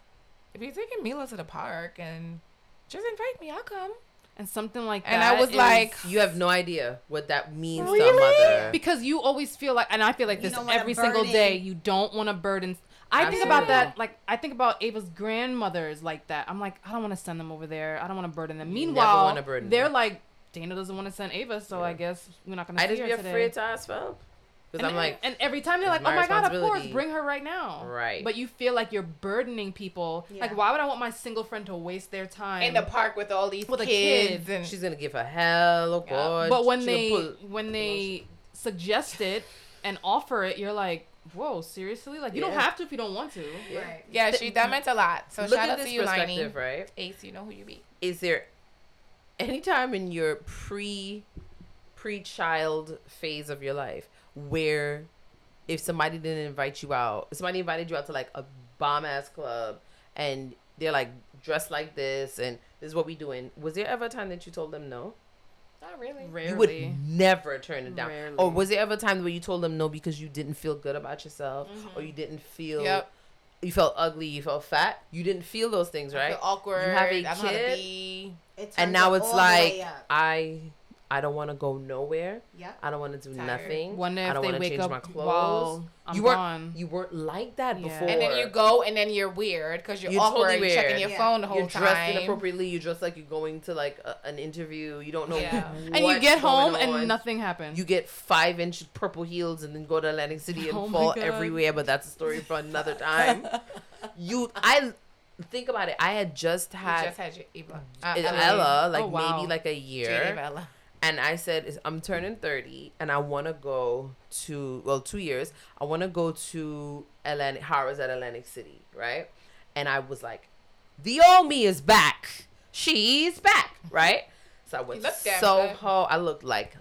if you're taking Mila to the park and just invite me, I'll come. and something like that And I was like, you have no idea what that means to a mother because you always feel like and i feel like this every single day you don't want to burden i think about that like i think about ava's grandmothers like that i'm like i don't want to send them over there i don't want to burden them You never meanwhile burden they're them. like Dana doesn't want to send Ava, so I guess we're not gonna I see just be afraid to ask for because I'm like, and every time they're like, it's "Oh my my god, of course, bring her right now." Right. But you feel like you're burdening people. Yeah. Like, why would I want my single friend to waste their time in the park with all these With a kids and she's gonna give her hell, oh Yeah. god. But when She they when they suggest it and offer it, you're like, "Whoa, seriously? Like, you don't have to if you don't want to." Yeah. yeah, she that meant a lot. So look shout at out to you, Liney. perspective, right? Ace, you know who you be. Is there any time in your pre pre child phase of your life where if somebody didn't invite you out, somebody invited you out to like a bomb ass club and they're like dressed like this and this is what we doing, was there ever a time that you told them no? Not really. Rarely. You would never turn it down. Rarely. Or was there ever a time where you told them no because you didn't feel good about yourself Mm-hmm. or you didn't feel Yep. you felt ugly, you felt fat? You didn't feel those things, I right? feel awkward. You have a I don't know how to kid? be. It and now it's all the way like. I I don't want to go nowhere. Yeah. I don't want to do Tired. nothing. Wonder I don't they wanna wake change up my clothes. I'm you weren't gone. you weren't like that Yeah. before. And then you go, and then you're weird because you're, You're awkward, totally checking your Yeah. phone the whole time. You're dressed time. inappropriately. You dress like you're going to like a, an interview. You don't know. Yeah. and you get home on. and nothing happened. You get five inch purple heels and then go to Atlantic City and Oh fall everywhere. But that's a story for another time. you, I think about it. I had just You had just had your Eva. Uh, Ella, Ella. like Oh, wow. maybe like a Jade year. Ella. And I said, I'm turning 30 and I want to go to, well, two years. I want to go to Atlantic, Harrah's at Atlantic City, right? And I was like, the old me is back. She's back, right? So I went to Soho. I looked like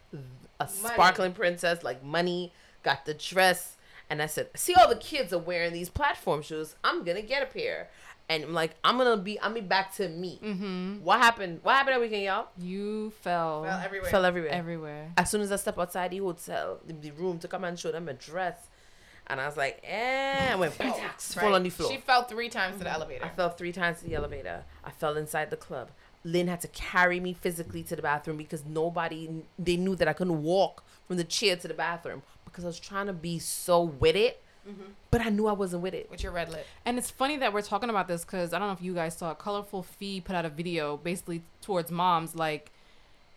a sparkling princess, like money, got the dress. And I said, see all the kids are wearing these platform shoes. I'm going to get a pair. And I'm like, I'm going to be, I'm be back to me. mm-hmm. What happened? What happened that weekend, y'all? You fell, Well, everywhere. Fell everywhere. everywhere. As soon as I step outside the hotel, the, the room to come and show them a dress, and I was like, eh, I went fall Right. on the floor. She fell three times to the elevator. I fell three times to the elevator. I fell inside the club. Lynn had to carry me physically to the bathroom because nobody, they knew that I couldn't walk from the chair to the bathroom because I was trying to be so with it, Mm-hmm. but I knew I wasn't with it. with your red lip. And it's funny that we're talking about this because I don't know if you guys saw it. Colorful Fee put out a video basically towards moms like,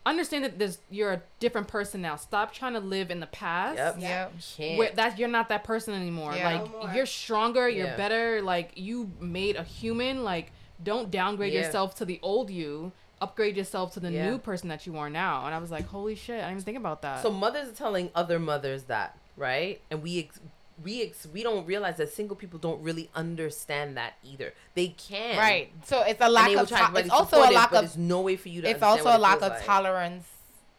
understand that there's you're a different person now. Stop trying to live in the past. Yep. Yeah. Can't. Where that you're not that person anymore. Yeah. Like No you're stronger, you're Yeah. better. Like you made a human. Like don't downgrade Yeah. yourself to the old you. Upgrade yourself to the Yeah. new person that you are now. And I was like, holy shit! I didn't even think about that. So mothers are telling other mothers that, right? And we ex- we ex- we don't realize that single people don't really understand that either. They can, Right. So it's a lack of. To- to it's also a lack but of. There's no way for you to. It's also a it lack of like. tolerance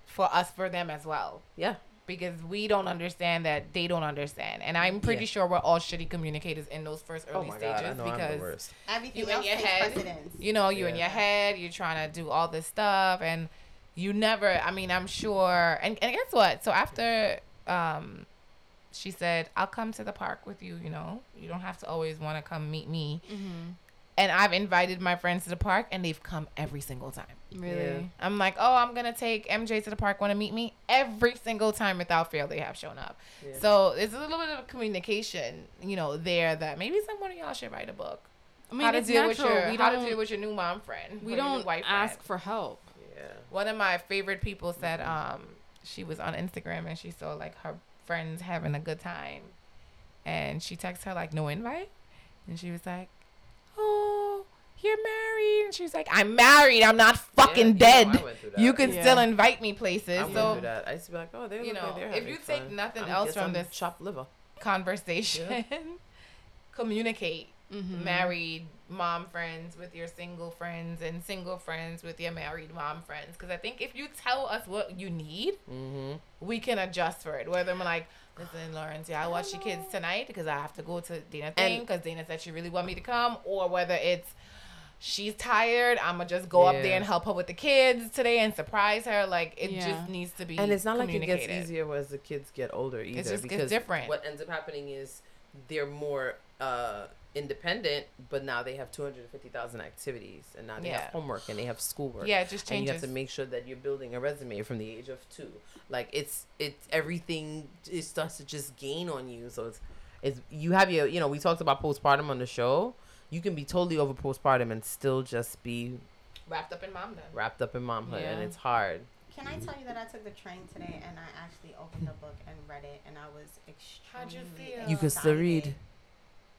for us for them as well. Yeah. Because we don't understand that they don't understand, and I'm pretty Yeah. sure we're all shitty communicators in those first early Oh early stages because Everything You in else your head. precedence. you know you in your head you're trying to do all this stuff and you never i mean i'm sure and, and guess what so after um she said i'll come to the park with you you know you don't have to always want to come meet me Mhm. and i've invited my friends to the park and they've come every single time really, Yeah. i'm like oh i'm gonna take mj to the park want to meet me every single time without fail they have shown up Yeah. so it's a little bit of communication you know there that maybe someone of y'all should write a book I mean, how to it's deal natural. with your we how to don't, deal with your new mom friend we or your new don't white ask friend. for help. Yeah. One of my favorite people said um she was on Instagram and she saw like her friends having a good time, and she texted her like no invite, and she was like, "Oh, you're married," and she was like, "I'm married. I'm not fucking Yeah, you know, dead. I went through that. you can Yeah. still invite me places." I so through that. I used to be like, oh, they you know, like they're if you take fun. nothing I'm- else from this chopped liver. conversation, communicate. Mhm. married mom friends with your single friends and single friends with your married mom friends because i think if you tell us what you need Mm-hmm. we can adjust for it whether i'm like listen lawrence yeah i watch your kids tonight because i have to go to dana thing because dana said she really want me to come or whether it's she's tired i'm gonna just go up there and help her with the kids today and surprise her like it Yeah. just needs to be And it's not like it gets easier as the kids get older either. just gets because different. What ends up happening is they're more uh, independent, but now they have 250,000 activities, and now they Yeah. have homework and they have schoolwork. yeah it just And you have to make sure that you're building a resume from the age of two. Like it's it's everything it starts to just gain on you. So it's it's you have your you know we talked about postpartum on the show. You can be totally over postpartum and still just be wrapped up in mom then wrapped up in momhood, and it's hard. Can I tell you that I took the train today and I actually opened the book and read it and I was extremely How'd you feel? You can still read.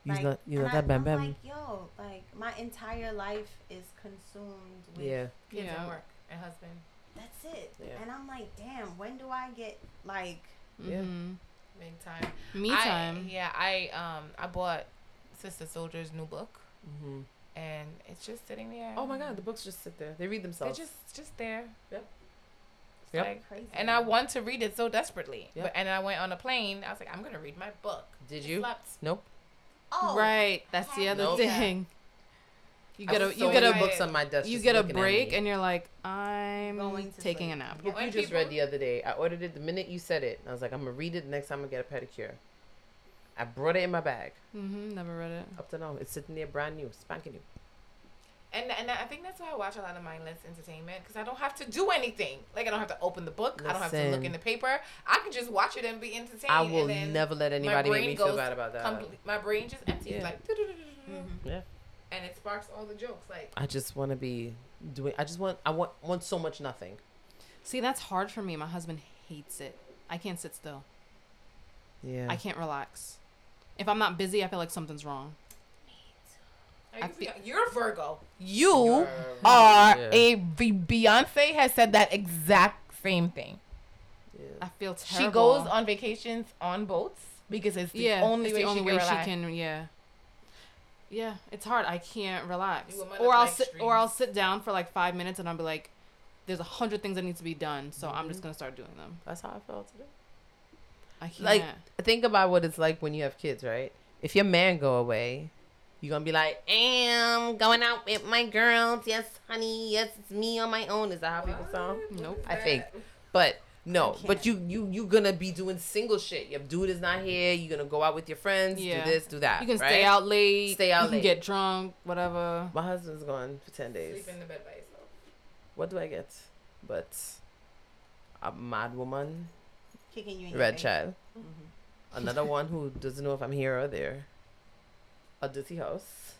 You Like, not you and not I, that bam I'm like, yo, like my entire life is consumed with Yeah. Kids Yeah. and work and husband. that's it. Yeah. And I'm like, damn, when do I get like Yeah. Mhm. Big time. Me I- time. yeah, I um I bought Sister Souljah's new book hmm and it's just sitting there. Oh my god, the books just sit there. They read themselves. They're just just there. Yep. It's Yep. like- crazy? and I want to read it so desperately. Yep. But and I went on a plane. I was like, I'm gonna read my book. Did I you? Slept. Nope. Oh right. That's the other Nope. thing. You get a have you get a books on my desk. you get a break and you're like, I'm Going to taking sleep. a nap. book you just read the other day. I ordered it the minute you said it. I was like, I'm gonna read it the next time I get a pedicure. I brought it in my bag. Mm-hmm. Never read it. Up to now, it's sitting there brand new, spanking new. And and I think that's why I watch a lot of mindless entertainment because I don't have to do anything. Like I don't have to open the book. I don't have to look in the paper. I can just watch it and be entertained. I will and then never let anybody make me feel bad about that. complete- my brain just empties Yeah. like Mhm. Yeah. and it sparks all the jokes. Like I just want to be doing. I just want. I want want so much nothing. See, that's hard for me. My husband hates it. I can't sit still. Yeah. I can't relax. If I'm not busy, I feel like something's wrong. I I feel, feel- you're Virgo. You You're- are Yeah. a Beyonce has said that exact same thing. Yeah. I feel terrible. She goes on vacations on boats because it's the yeah, only it's way the only she way can she can. Yeah. Yeah, it's hard. I can't relax. You a man Or I'll my sit, or I'll sit down for like five minutes, and I'll be like, "There's a hundred things that need to be done," so I'm Mm-hmm. just gonna start doing them. That's how I felt today. I can't. Like, Think about what it's like when you have kids, right? If your man go away, you're gonna be like, "Am going out with my girls? Yes, honey. Yes, it's me on my own." Is that how people sound? nope. I think, but no. But you you you gonna be doing single shit. Your dude is not here. You're gonna go out with your friends. Yeah. Do this, do that. You can right? stay out late. Stay out You late. can get drunk. Whatever. My husband's gone for ten days. Sleep in the bed by yourself. What do I get? But a mad woman, kicking you in red face. child, Mhm. another one who doesn't know if I'm here or there, a dirty house.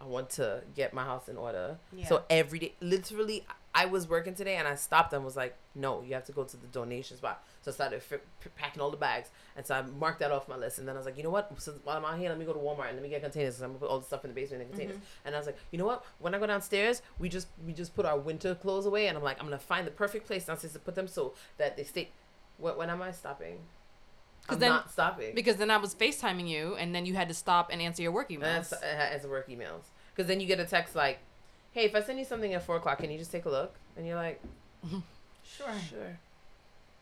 I want to get my house in order. Yeah. So every day, literally, I was working today and I stopped and was like, no, you have to go to the donation spot. So I started f- packing all the bags. And so I marked that off my list. And then I was like, you know what? Since while I'm out here, let me go to Walmart and let me get containers. I'm gonna put all the stuff in the basement in containers. Mm-hmm. And I was like, you know what? When I go downstairs, we just we just put our winter clothes away. And I'm like, I'm gonna find the perfect place downstairs to put them so that they stay. When, when am I stopping? I'm then- not stopping. Because then I was FaceTiming you, and then you had to stop and answer your work emails. That's as work emails. Because then you get a text like, "Hey, if I send you something at four o'clock, can you just take a look?" And you're like, Sure. "Sure."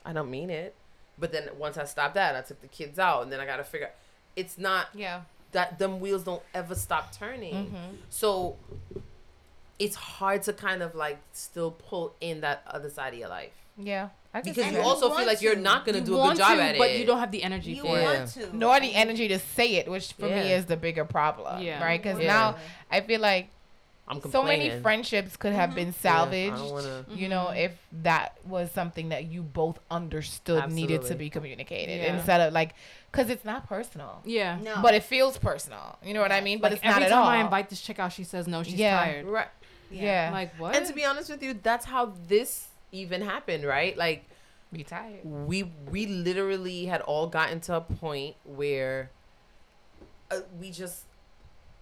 I don't mean it, but then once I stopped that, I took the kids out, and then I got to figure. It's not Yeah. that them wheels don't ever stop turning. Mm-hmm. So it's hard to kind of like still pull in that other side of your life Yeah. I because you also you feel want like you're not gonna do a good job to, at it, but you don't have the energy You for it. to. nor the energy to say it, which for me is the bigger problem. Yeah. Right? Because Yeah. now I feel like I'm so many friendships could have Mhm. been salvaged. I don't wanna. You know, Mhm. if that was something that you both understood needed to be communicated Yeah. instead of like, because it's not personal, Yeah. No. but it feels personal. You know what I mean? But Like it's not every at time all. I invite this chick out, she says no, she's Yeah. tired. Right. yeah, Like what? And to be honest with you, that's how this even happened, right? Like be tired. we we literally had all gotten to a point where uh, we just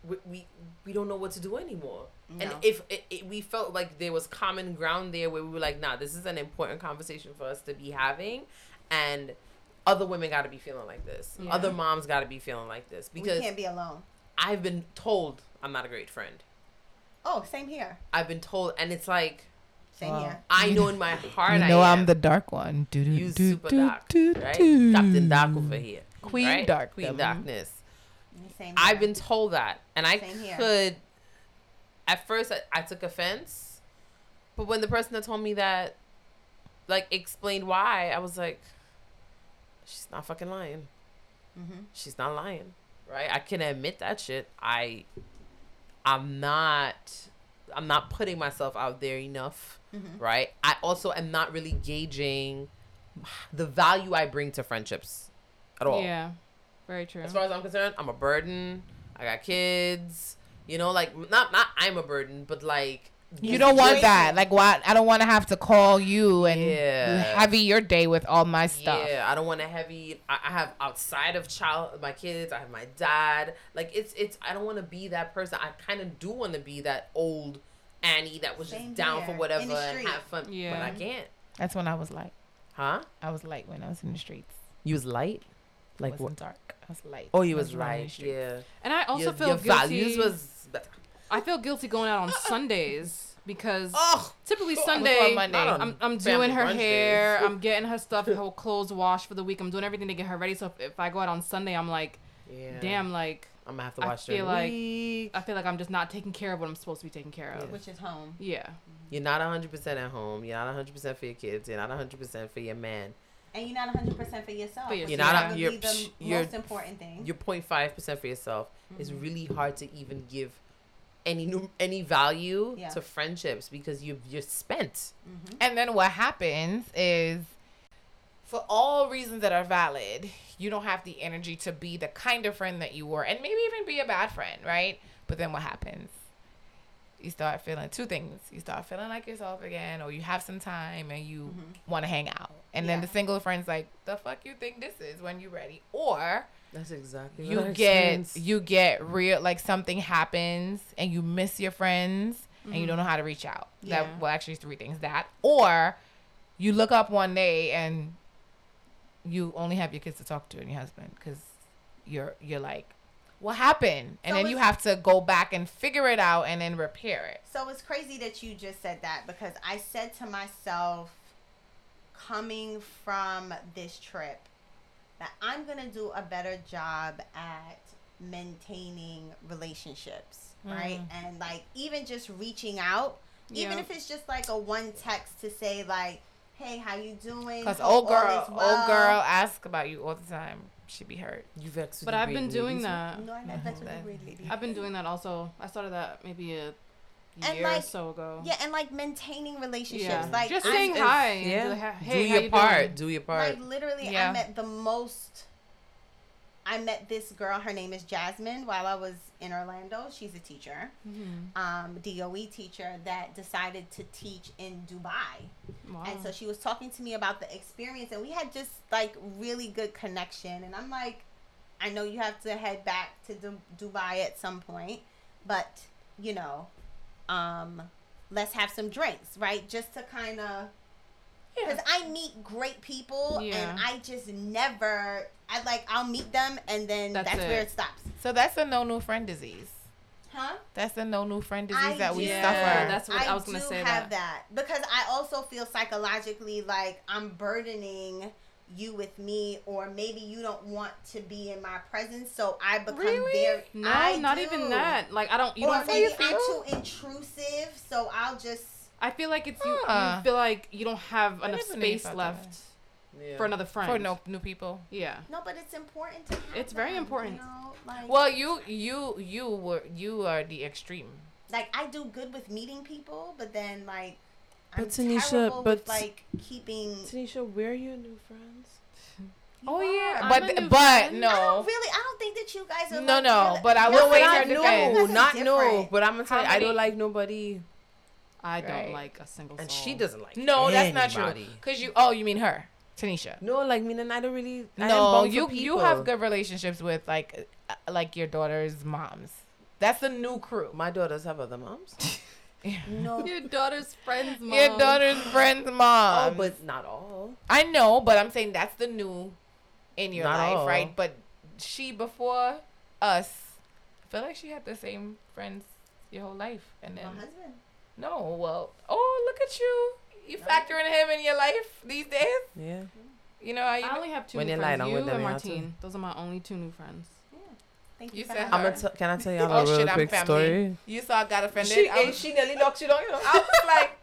we, we we don't know what to do anymore. And if it, it, we felt like there was common ground there where we were like, nah, this is an important conversation for us to be having, and other women got to be feeling like this. Yeah. Other moms got to be feeling like this because we can't be alone. I've been told I'm not a great friend. Oh, same here. I've been told, and it's like Same Wow. here. I know in my heart you I know am. I'm the dark one. Do, do, You do, super do, dark, do, right? do. Captain Dark over here. Queen right? Dark. Queen them. Darkness. Same here. I've been told that, and I Same here. could. At first, I, I took offense, but when the person that told me that, like, explained why, I was like, "She's not fucking lying. Mm-hmm. She's not lying, right? I can admit that shit. I, I'm not, I'm not putting myself out there enough, Mm-hmm. right? I also am not really gauging the value I bring to friendships at all. Yeah. Very true. As far as I'm concerned, I'm a burden. I got kids. You know, like not not I'm a burden, but like You don't want that. Like, why? I don't want to have to call you and Yeah. heavy your day with all my stuff. Yeah, I don't want to heavy. I, I have outside of child my kids. I have my dad. Like it's it's. I don't want to be that person. I kind of do want to be that old Annie that was Same just down here, for whatever and have fun. but Yeah. I can't. That's when I was light. Huh? I was light when I was in the streets. You was light. Like, Like it what? wasn't dark. I was light. Oh, you I was running the Yeah. And I also your, feel your guilty. values was better. I feel guilty going out on Sundays because Oh, typically on Sunday Monday. Not on I'm, I'm doing her brunch hair. I'm getting her stuff, her clothes washed for the week. I'm doing everything to get her ready. So if, if I go out on Sunday, I'm like, yeah. damn, like I'm gonna have to I watch during feel the like- week. I feel like I'm just not taking care of what I'm supposed to be taking care of. which is home. Yeah. You're not 100 percent at home. You're not 100 percent for your kids. You're not 100 percent for your man. And you're not 100% for yourself. For yourself. You're not a- probably you're- the psh, you're- most important thing. You're 0.5 percent for yourself. It's Mhm. really hard to even give any nu- any value Yeah. to friendships because you you're spent. Mhm. And then what happens is, for all reasons that are valid, you don't have the energy to be the kind of friend that you were, and maybe even be a bad friend, right? But then what happens? You start feeling two things. You start feeling like yourself again, or you have some time and you Mhm. want to hang out. And then the single friend's like, "The fuck you think this is?" When you're ready, or That's exactly you get you get real like something happens and you miss your friends and you mm-hmm. don't know how to reach out. Yeah. That well actually three things. That or you look up one day and you only have your kids to talk to and your husband because you're you're like, what happened? And So then you have to go back and figure it out and then repair it. So it's crazy that you just said that because I said to myself, coming from this trip, that I'm going to do a better job at maintaining relationships, right? Mm. And like even just reaching out, even if it's just like a one text to say, like, hey, how you doing? Because old girl, well." old girl ask about you all the time. She be hurt. You vexed with But I've been doing ladies? that. No, I'm not that's what the great lady. I've been doing that also. I started that maybe a And, year like, so ago. Yeah, and like maintaining relationships. Yeah. Like just I- saying hi. yeah. do, ha- do hey, your you part. doing? Do your part. Like literally, Yeah. I met the most. I met this girl. Her name is Jasmine. While I was in Orlando, she's a teacher, Mhm. um, DOE teacher that decided to teach in Dubai. Wow. And so she was talking to me about the experience, and we had just like really good connection. And I'm like, I know you have to head back to Du- Dubai at some point, but you know, um, let's have some drinks, right? Just to kind of because I meet great people Yeah. and I just never I like I'll meet them and then That's that's, where it. it stops. So that's a no new friend disease. Huh? That's a no new friend disease I that we. Yeah, suffer. that's what I, was gonna do say. have That. that. because I also feel psychologically like I'm burdening you with me or maybe you don't want to be in my presence so I become Really? very No, I not do. even that. Like I don't. You or don't. maybe you I'm feel? too intrusive so I'll just I feel like it's you. Huh. You feel like you don't have I enough never knew you space left Yeah. for another friend. for no new people. Yeah. no but it's important to have It's very important. you know? like, Well, you you you were you are the extreme. like I do good with meeting people, but then like But I'm Tanisha, terrible but- with like keeping. Tanisha, where are your new friends? You Oh are. yeah, I'm but a new but friend. I no. don't really. I don't think that you guys are. No, like, no, really- but I will are say not her defense. You guys are not no. But I'm gonna tell you, I don't like nobody, I don't Right. like a single soul. and she doesn't like. No, that's not true. Cause you oh you mean her, Tanisha. No, like me and I don't really. I No, you you have good relationships with like uh, like your daughter's moms. That's the new crew. My daughters have other moms. No, Your daughter's friends, mom. Your daughter's friend's mom. oh, but not all. I know, but I'm saying that's the new in your Not life, all. right? But she before us, I feel like she had the same friends your whole life, and my then husband. no, well, oh look at you, you factoring him in your life these days. Yeah. You know how you I only have two When new you're friends. lying, You and yeah, Martine. Those are my only two new friends. Thank You you. for said having I'm me. gonna. T- can I tell y'all Oh, a real shit, I'm quick story? you saw I got offended. She, I, was, she nearly knocked you down. You know. I was like,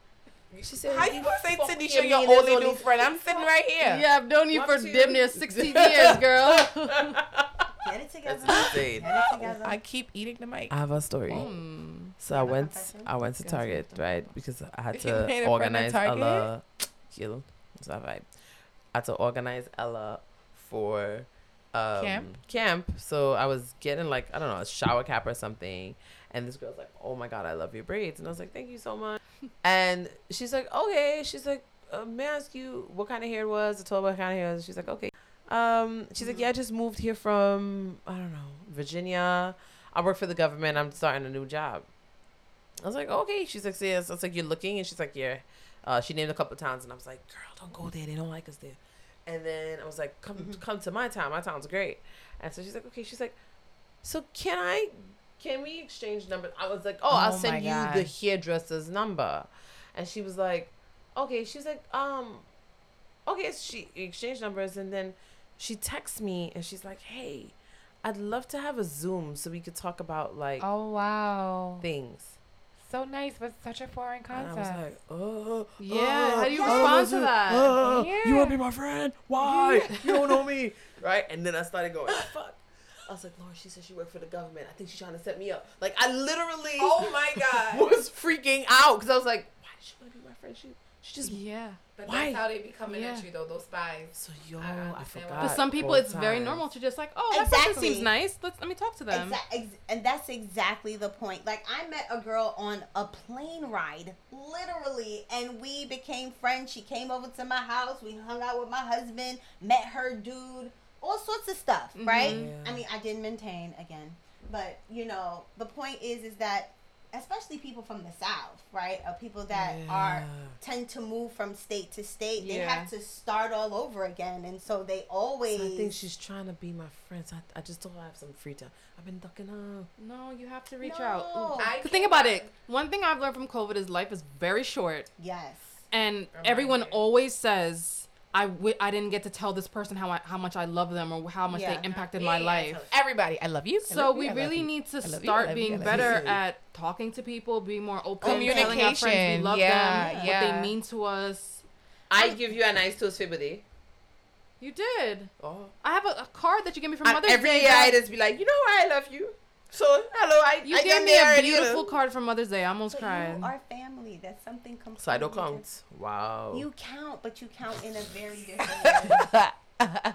She said, how you gonna say fuck Tanisha you your mean there's only only new friend? I'm sitting right here. Yeah, I've known you What for two? damn near 16 years, girl. Get it together. That's insane. Get it together. I keep eating the mic. I have a story. Mm. So I went. I went to Target, right? Because I had You made a to organize Ella. Kill. It's not right. I had to organize Ella for um, Camp? Camp. So I was getting like I don't know a shower cap or something, And this girl's like, "Oh my god, I love your braids," and I was like, "Thank you so much." and she's like, "Okay." She's like, uh, "May I ask you what kind of hair it was?" I told her what kind of hair it was. She's like, "Okay." Um, she's like, "Yeah, I just moved here from I don't know Virginia. I work for the government. I'm starting a new job." I was like, "Okay." She's like, "Yes." I was like, "You're looking," and she's like, "Yeah." Uh, she named a couple towns, and I was like, "Girl, don't go there. They don't like us there." And then I was like, "Come, Mhm. come to my town. My town's great." And so she's like, "Okay." She's like, "So can I? Can we exchange numbers?" I was like, "Oh, I'll Oh my send you the hairdresser's number." And she was like, "Okay." She's like, "Um, okay." So she exchanged numbers, and then she texts me, and she's like, "Hey, I'd love to have a Zoom so we could talk about like Oh wow. things." So nice, but such a foreign And I was concept. like, "Oh, Yeah, oh, how do you I respond to that? Oh, You want to be my friend? Why? you don't know me, right? And then I started going, "Fuck." I was like, Laura, she said she worked for the government. I think she's trying to set me up. Like, I literally oh my god. was freaking out because I was like, why did she want to be my friend? She, she just. Yeah. But Why? that's how they be coming Yeah. at you though, those spies. So, yo, I I, understand forgot. why. For some people, both it's very normal to just like, oh, that person seems nice. Let's let me talk to them. Exa- ex- and that's exactly the point. Like I met a girl on a plane ride, literally, and we became friends. She came over to my house. We hung out with my husband, met her dude, all sorts of stuff, right? Mhm. Yeah. I mean, I didn't maintain again, but you know, the point is, is that especially people from the south, right, or people that are tend to move from state to state, they have to start all over again, and so they So always. I think she's trying to be my friend. So I, I just don't have some free time. I've been ducking out. No, you have to reach No. out. I The thing came about it, one thing I've learned from COVID is life is very short, yes. and Remind everyone me. always says. I, w- I didn't get to tell this person how I, how much I love them or how much Yeah. they impacted Yeah, my yeah, life. tell Everybody, I love you. So love we you, really need to I love you, I start you, being love better you. at talking to people, being more open, telling our friends we Communication, love yeah, them, yeah. what they mean to us. I give you a nice toast for birthday. You did. Oh. I have a, a card that you gave me for And Mother's every Day. year I just be like, you know why I love you. So hello, I you I gave got me a already, you beautiful card for Mother's Day. I almost But cried. you are family. That's something completely So I don't count. Wow. You count, but you count in a very different way.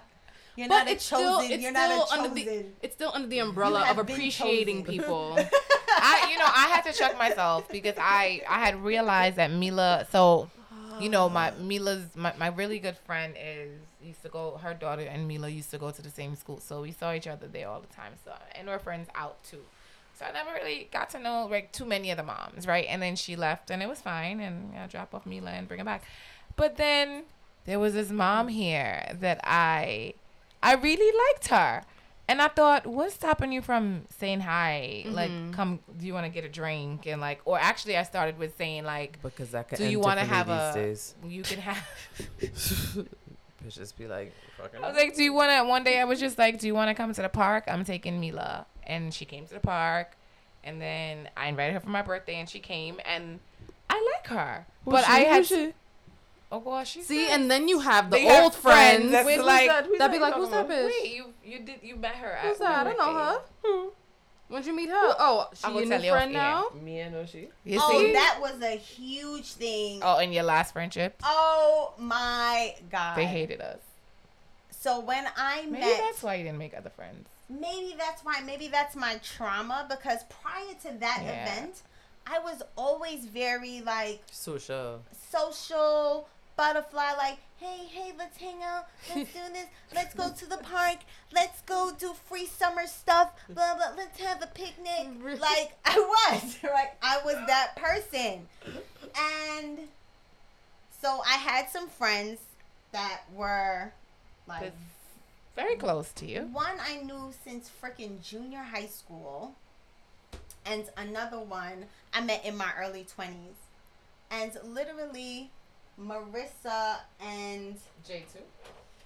You're But not a it's chosen. still- it's you're not a still under the- chosen. It's still under the umbrella of appreciating chosen. people. I, you know, I had to check myself because I, I had realized that Mila. So, you know, my Mila's my, my really good friend is used to go. Her daughter and Mila used to go to the same school, so we saw each other there all the time. So, and we're friends out too. So I never really got to know like too many of the moms, right? And then she left, and it was fine, and I drop off Mila and bring her back. But then there was this mom here that I, I really liked her. And I thought, what's stopping you from saying hi? Like, Mhm. come, do you want to get a drink? And like, or actually, I started with saying like, because I can. do you want to have a? Days. You can have. Bitches be like, fucking. I was like, do you want to? One day, I was just like, do you want to come to the park? I'm taking Mila, and she came to the park, and then I invited her for my birthday, and she came, and I like her, but I had. Oh gosh, she See, said- and then you have the They have old friends friends. that's Wait, who's like- that? who's That'd be like, who's that bitch? Wait, you you did you met her? at Who's that? I don't know her. birthday. When'd you meet her? Oh, she I will your tell new you off friend air. now? Me and she. You Oh, see? that was a huge thing. oh, in your last friendship, Oh my god. they hated us. So when I met Maybe met, that's why you didn't make other friends. maybe that's why. Maybe that's my trauma because prior to that Yeah. event, I was always very like Social. social butterfly like hey hey let's hang out let's do this let's go to the park let's go do free summer stuff blah blah let's have a picnic like i was right i was that person and so i had some friends that were like That's very close to you. one I knew since freaking junior high school, and another one I met in my early 20s. And literally, Marissa and J two.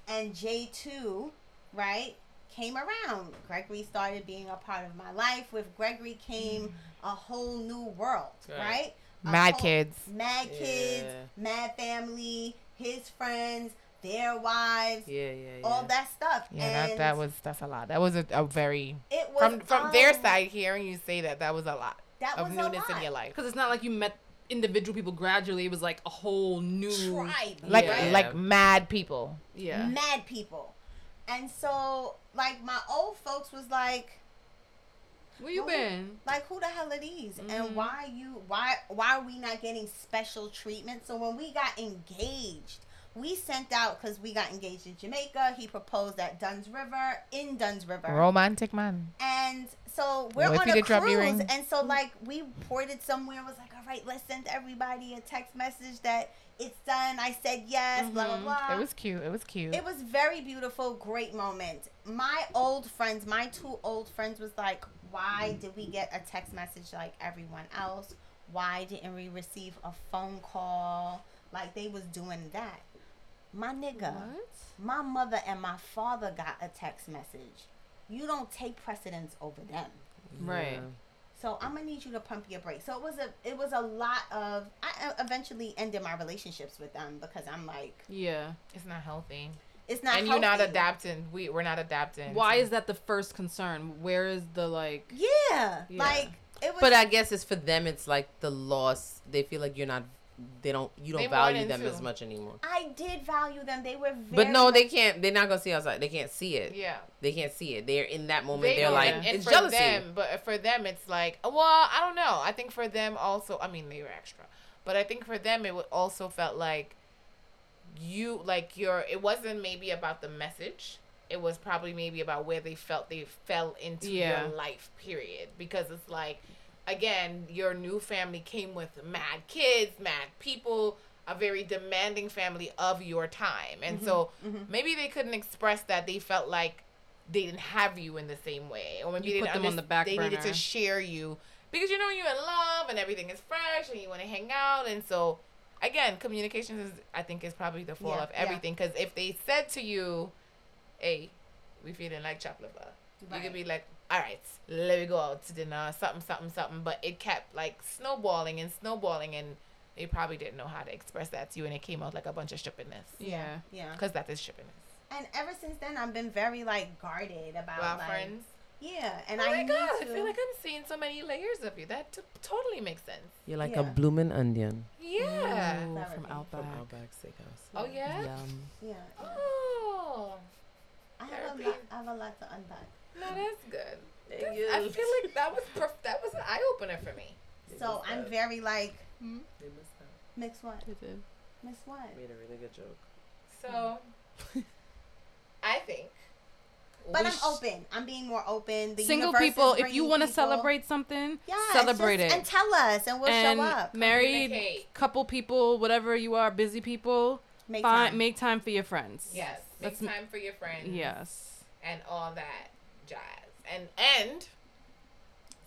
and J2, right, came around. Gregory started being a part of my life. With Gregory came a whole new world, Right. right? A Mad whole- kids. Mad kids, Yeah. mad family, his friends, their wives, Yeah, yeah, yeah. all that stuff. Yeah, and that that was that's a lot. That was a, a very it was from from their um, side hearing you say that that was a lot That of was newness a lot. in your life. Because it's not like you met individual people gradually. It was like a whole new tribe, Like Yeah. like mad people. Yeah. mad people, and so like my old folks was like, Where you Who- been? Like who the hell are these? Mhm. And why you why why are we not getting special treatment? So when we got engaged, we sent out because we got engaged in Jamaica. He proposed at Dunn's River in Dunn's River. Romantic man. And so we're What if on you a did drop your cruise, and so like we ported somewhere. Was like, all right, let's send everybody a text message that it's done. I said yes. Blah blah Mhm. blah. It was cute. It was cute. It was very beautiful, great moment. My old friends, my two old friends, was like, "Why did we get a text message like everyone else? Why didn't we receive a phone call like they was doing that?" My nigga, my mother and my father got a text message. You don't take precedence over them. Right. So I'm gonna need you to pump your brakes. So it was a it was a lot of. I uh, eventually ended my relationships with them because I'm like, Yeah. it's not healthy. it's not. and you're not adapting. We we're not adapting. Why is that the first concern? Where is the like? Yeah, Yeah. like it was. But I guess it's for them. It's like the loss. They feel like you're not. They don't. You don't They value them into- as much anymore. I did value them. They were very. But no, they can't. They're not gonna see outside. They can't see it. Yeah. They can't see it. They're in that moment. They They are like it. and it's for jealousy. them, but for them, it's like, well, I don't know. I think for them also, I mean, they were extra, but I think for them, it would also felt like you, like your, it wasn't maybe about the message. It was probably maybe about where they felt they fell into Yeah. your life, period. Because it's like, again, your new family came with mad kids, mad people, a very demanding family of your time. And so mhm. maybe they couldn't express that they felt like they didn't have you in the same way. Or maybe You they put didn't them on the back they needed to share you because you know you're in love and everything is fresh and you want to hang out and so again communication is i think is probably the fall Yeah, of everything because if they said to you hey we feeling like chop liver you could be like all right let me go out to dinner something something something but it kept like snowballing and snowballing and they probably didn't know how to express that to you and it came out like a bunch of strippiness Yeah. Yeah. because that is strippiness And ever since then, I've been very like guarded about well like, friends Yeah, and oh I my need god to. i feel like i'm seeing so many layers of you that t- totally makes sense You're like Yeah. a blooming onion yeah Ooh, from Outback. from Outback Steakhouse. oh yeah Yum. yeah. oh I have a therapy. lot. I have a lot to unpack. No, that's good. That's- I feel like that was perf- that was an eye opener for me. So I'm very like hmm? They missed out. mix what? It did. Miss what? Made a really good joke. So, I think. But I'm sh- open. I'm being more open. The Single people, if you want to celebrate something, Yes, celebrate just- it. and tell us, and we'll and show up. married couple people, whatever you are, busy people, Make find time. make time for your friends. Yes, make That's- time for your friends. Yes. and all that jazz, and and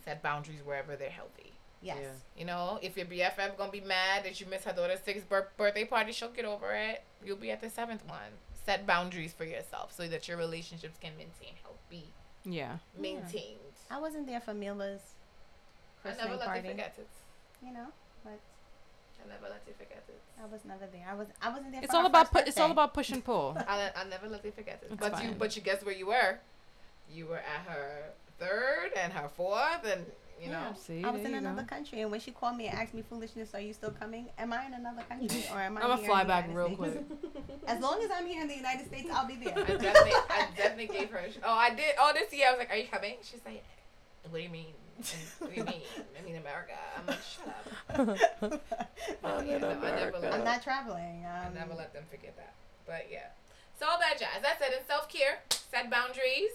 set boundaries wherever they're healthy. yes. Yeah. You know, if your BFF gonna be mad that you missed her daughter's sixth bir- birthday party, she'll get over it. You'll be at the seventh one. Set boundaries for yourself so that your relationships can maintain healthy, Yeah. maintained. I wasn't there for Mila's I never christening let party. you forget it. You know, but I never let you forget it. I was never there. I was. I wasn't there. It's for all her about first pu- it's all about push and pull. I I never let you forget it. It's but you but you guess where you were? You were at her third and her fourth, and you know. See, I was in you go. another country, and when she called me and asked me foolishness, "Are you still coming?" Am I in another country or am I? I'ma in fly back United real States? quick. As long as I'm here in the United States, I'll be I there. definitely, I definitely gave her. A sh- oh, I did. Oh, this year I was like, "Are you coming?" She's like, "What do you mean? What do you mean? I mean America." I'm like, "Shut up." Oh, yeah, no, I never let I'm not traveling. I Um, never let them forget that. But yeah, so all that jazz. That's it. In self care, set boundaries.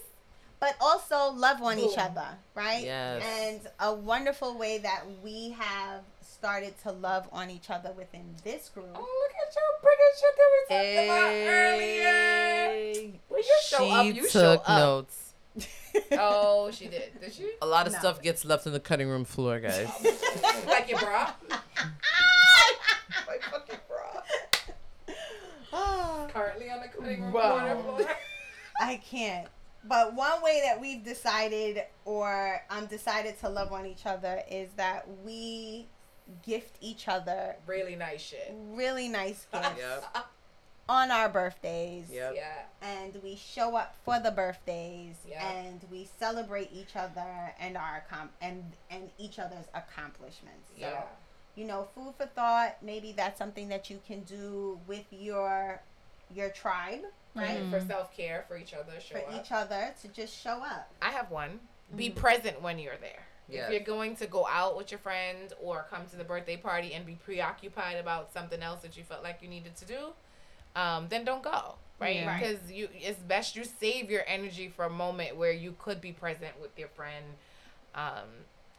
But also love on each other, right? Yes. And a wonderful way that we have started to love on each other within this group. Oh, look at you bringing shit that we talked about earlier. Hey. Well, you show she up. You took show up. notes. Oh, she did. Did she? A lot of No. stuff gets left on the cutting room floor, guys. like your bra. My fucking bra. Ah. Currently on the cutting room Wow. floor. I can't. But one way that we've decided or um decided to love on each other is that we gift each other Really nice shit. really nice gifts Yep. on our birthdays. Yep. Yeah. And we show up for the birthdays Yeah. and we celebrate each other and our com- and and each other's accomplishments. So, Yeah. you know, food for thought, maybe that's something that you can do with your your tribe, right? Right. For self care, for each other, show For up. each other to just show up. I have one. be present when you're there. Yes. If you're going to go out with your friend or come to the birthday party and be preoccupied about something else that you felt like you needed to do, um, then don't go. Right? Yeah. Right. Because you it's best you save your energy for a moment where you could be present with your friend. Um,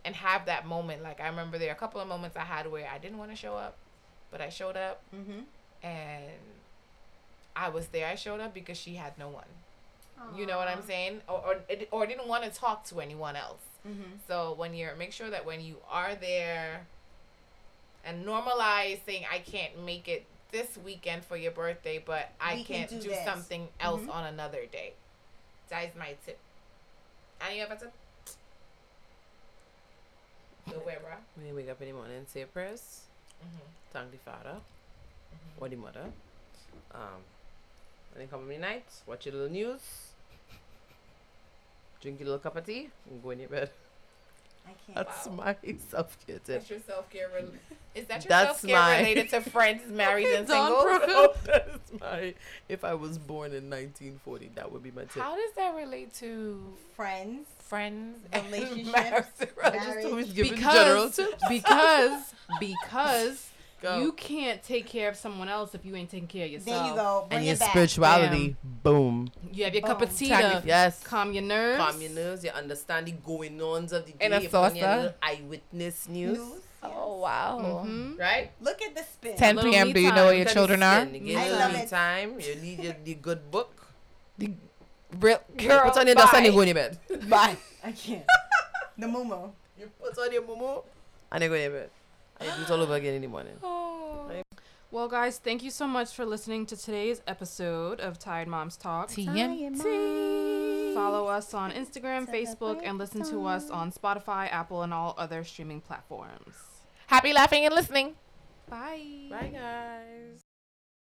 and have that moment. Like I remember there are a couple of moments I had where I didn't want to show up, but I showed up Mm-hmm. and I was there. I showed up because she had no one. You know what I'm saying? Or or, or didn't want to talk to anyone else. Mm-hmm. So when you're make sure that when you are there and normalize saying I can't make it this weekend for your birthday, but I We can can't do do, something else Mhm. on another day. That is my tip. Any other tip? Go where, bro? When you wake up in the morning, say a prayers, Mm-hmm. thank the father or the mother. Um, when you come in the night, watch your little news, drink your little cup of tea, and go in your bed. I can't. That's Wow. my self care tip. That's your self care. Re- is that your That's self care my- related to friends married and Don single? Brooke. That's my. If I was born in 1940, that would be my tip. How does that relate to Friends. friends and Relationships, marriage? I just marriage. always giving general because tips. because because Go. you can't take care of someone else if you ain't taking care of yourself. There you go. Bring and your it back. spirituality, boom. You have your cup of tea Tag to Yes. calm your nerves. Calm your nerves. You understand the going ons of the day. In a you put on your saucer. eyewitness news. News. Oh wow. Mhm. Right? Look at the spin. 10 p.m. Do you know time. where your Look at the children are? skin. You get I love it. time. You need your the good book. The real You girl. put on your dust and you go bye. in bed. Bye. I can't. the mumu. You put on your mumu and you go in your bed. And you do it all over again in the morning. Oh. Well, guys, thank you so much for listening to today's episode of Tired Moms Talk. TNT. Follow us on Instagram, Facebook, and listen to us on Spotify, Apple, and all other streaming platforms. Happy laughing and listening. Bye. Bye, guys.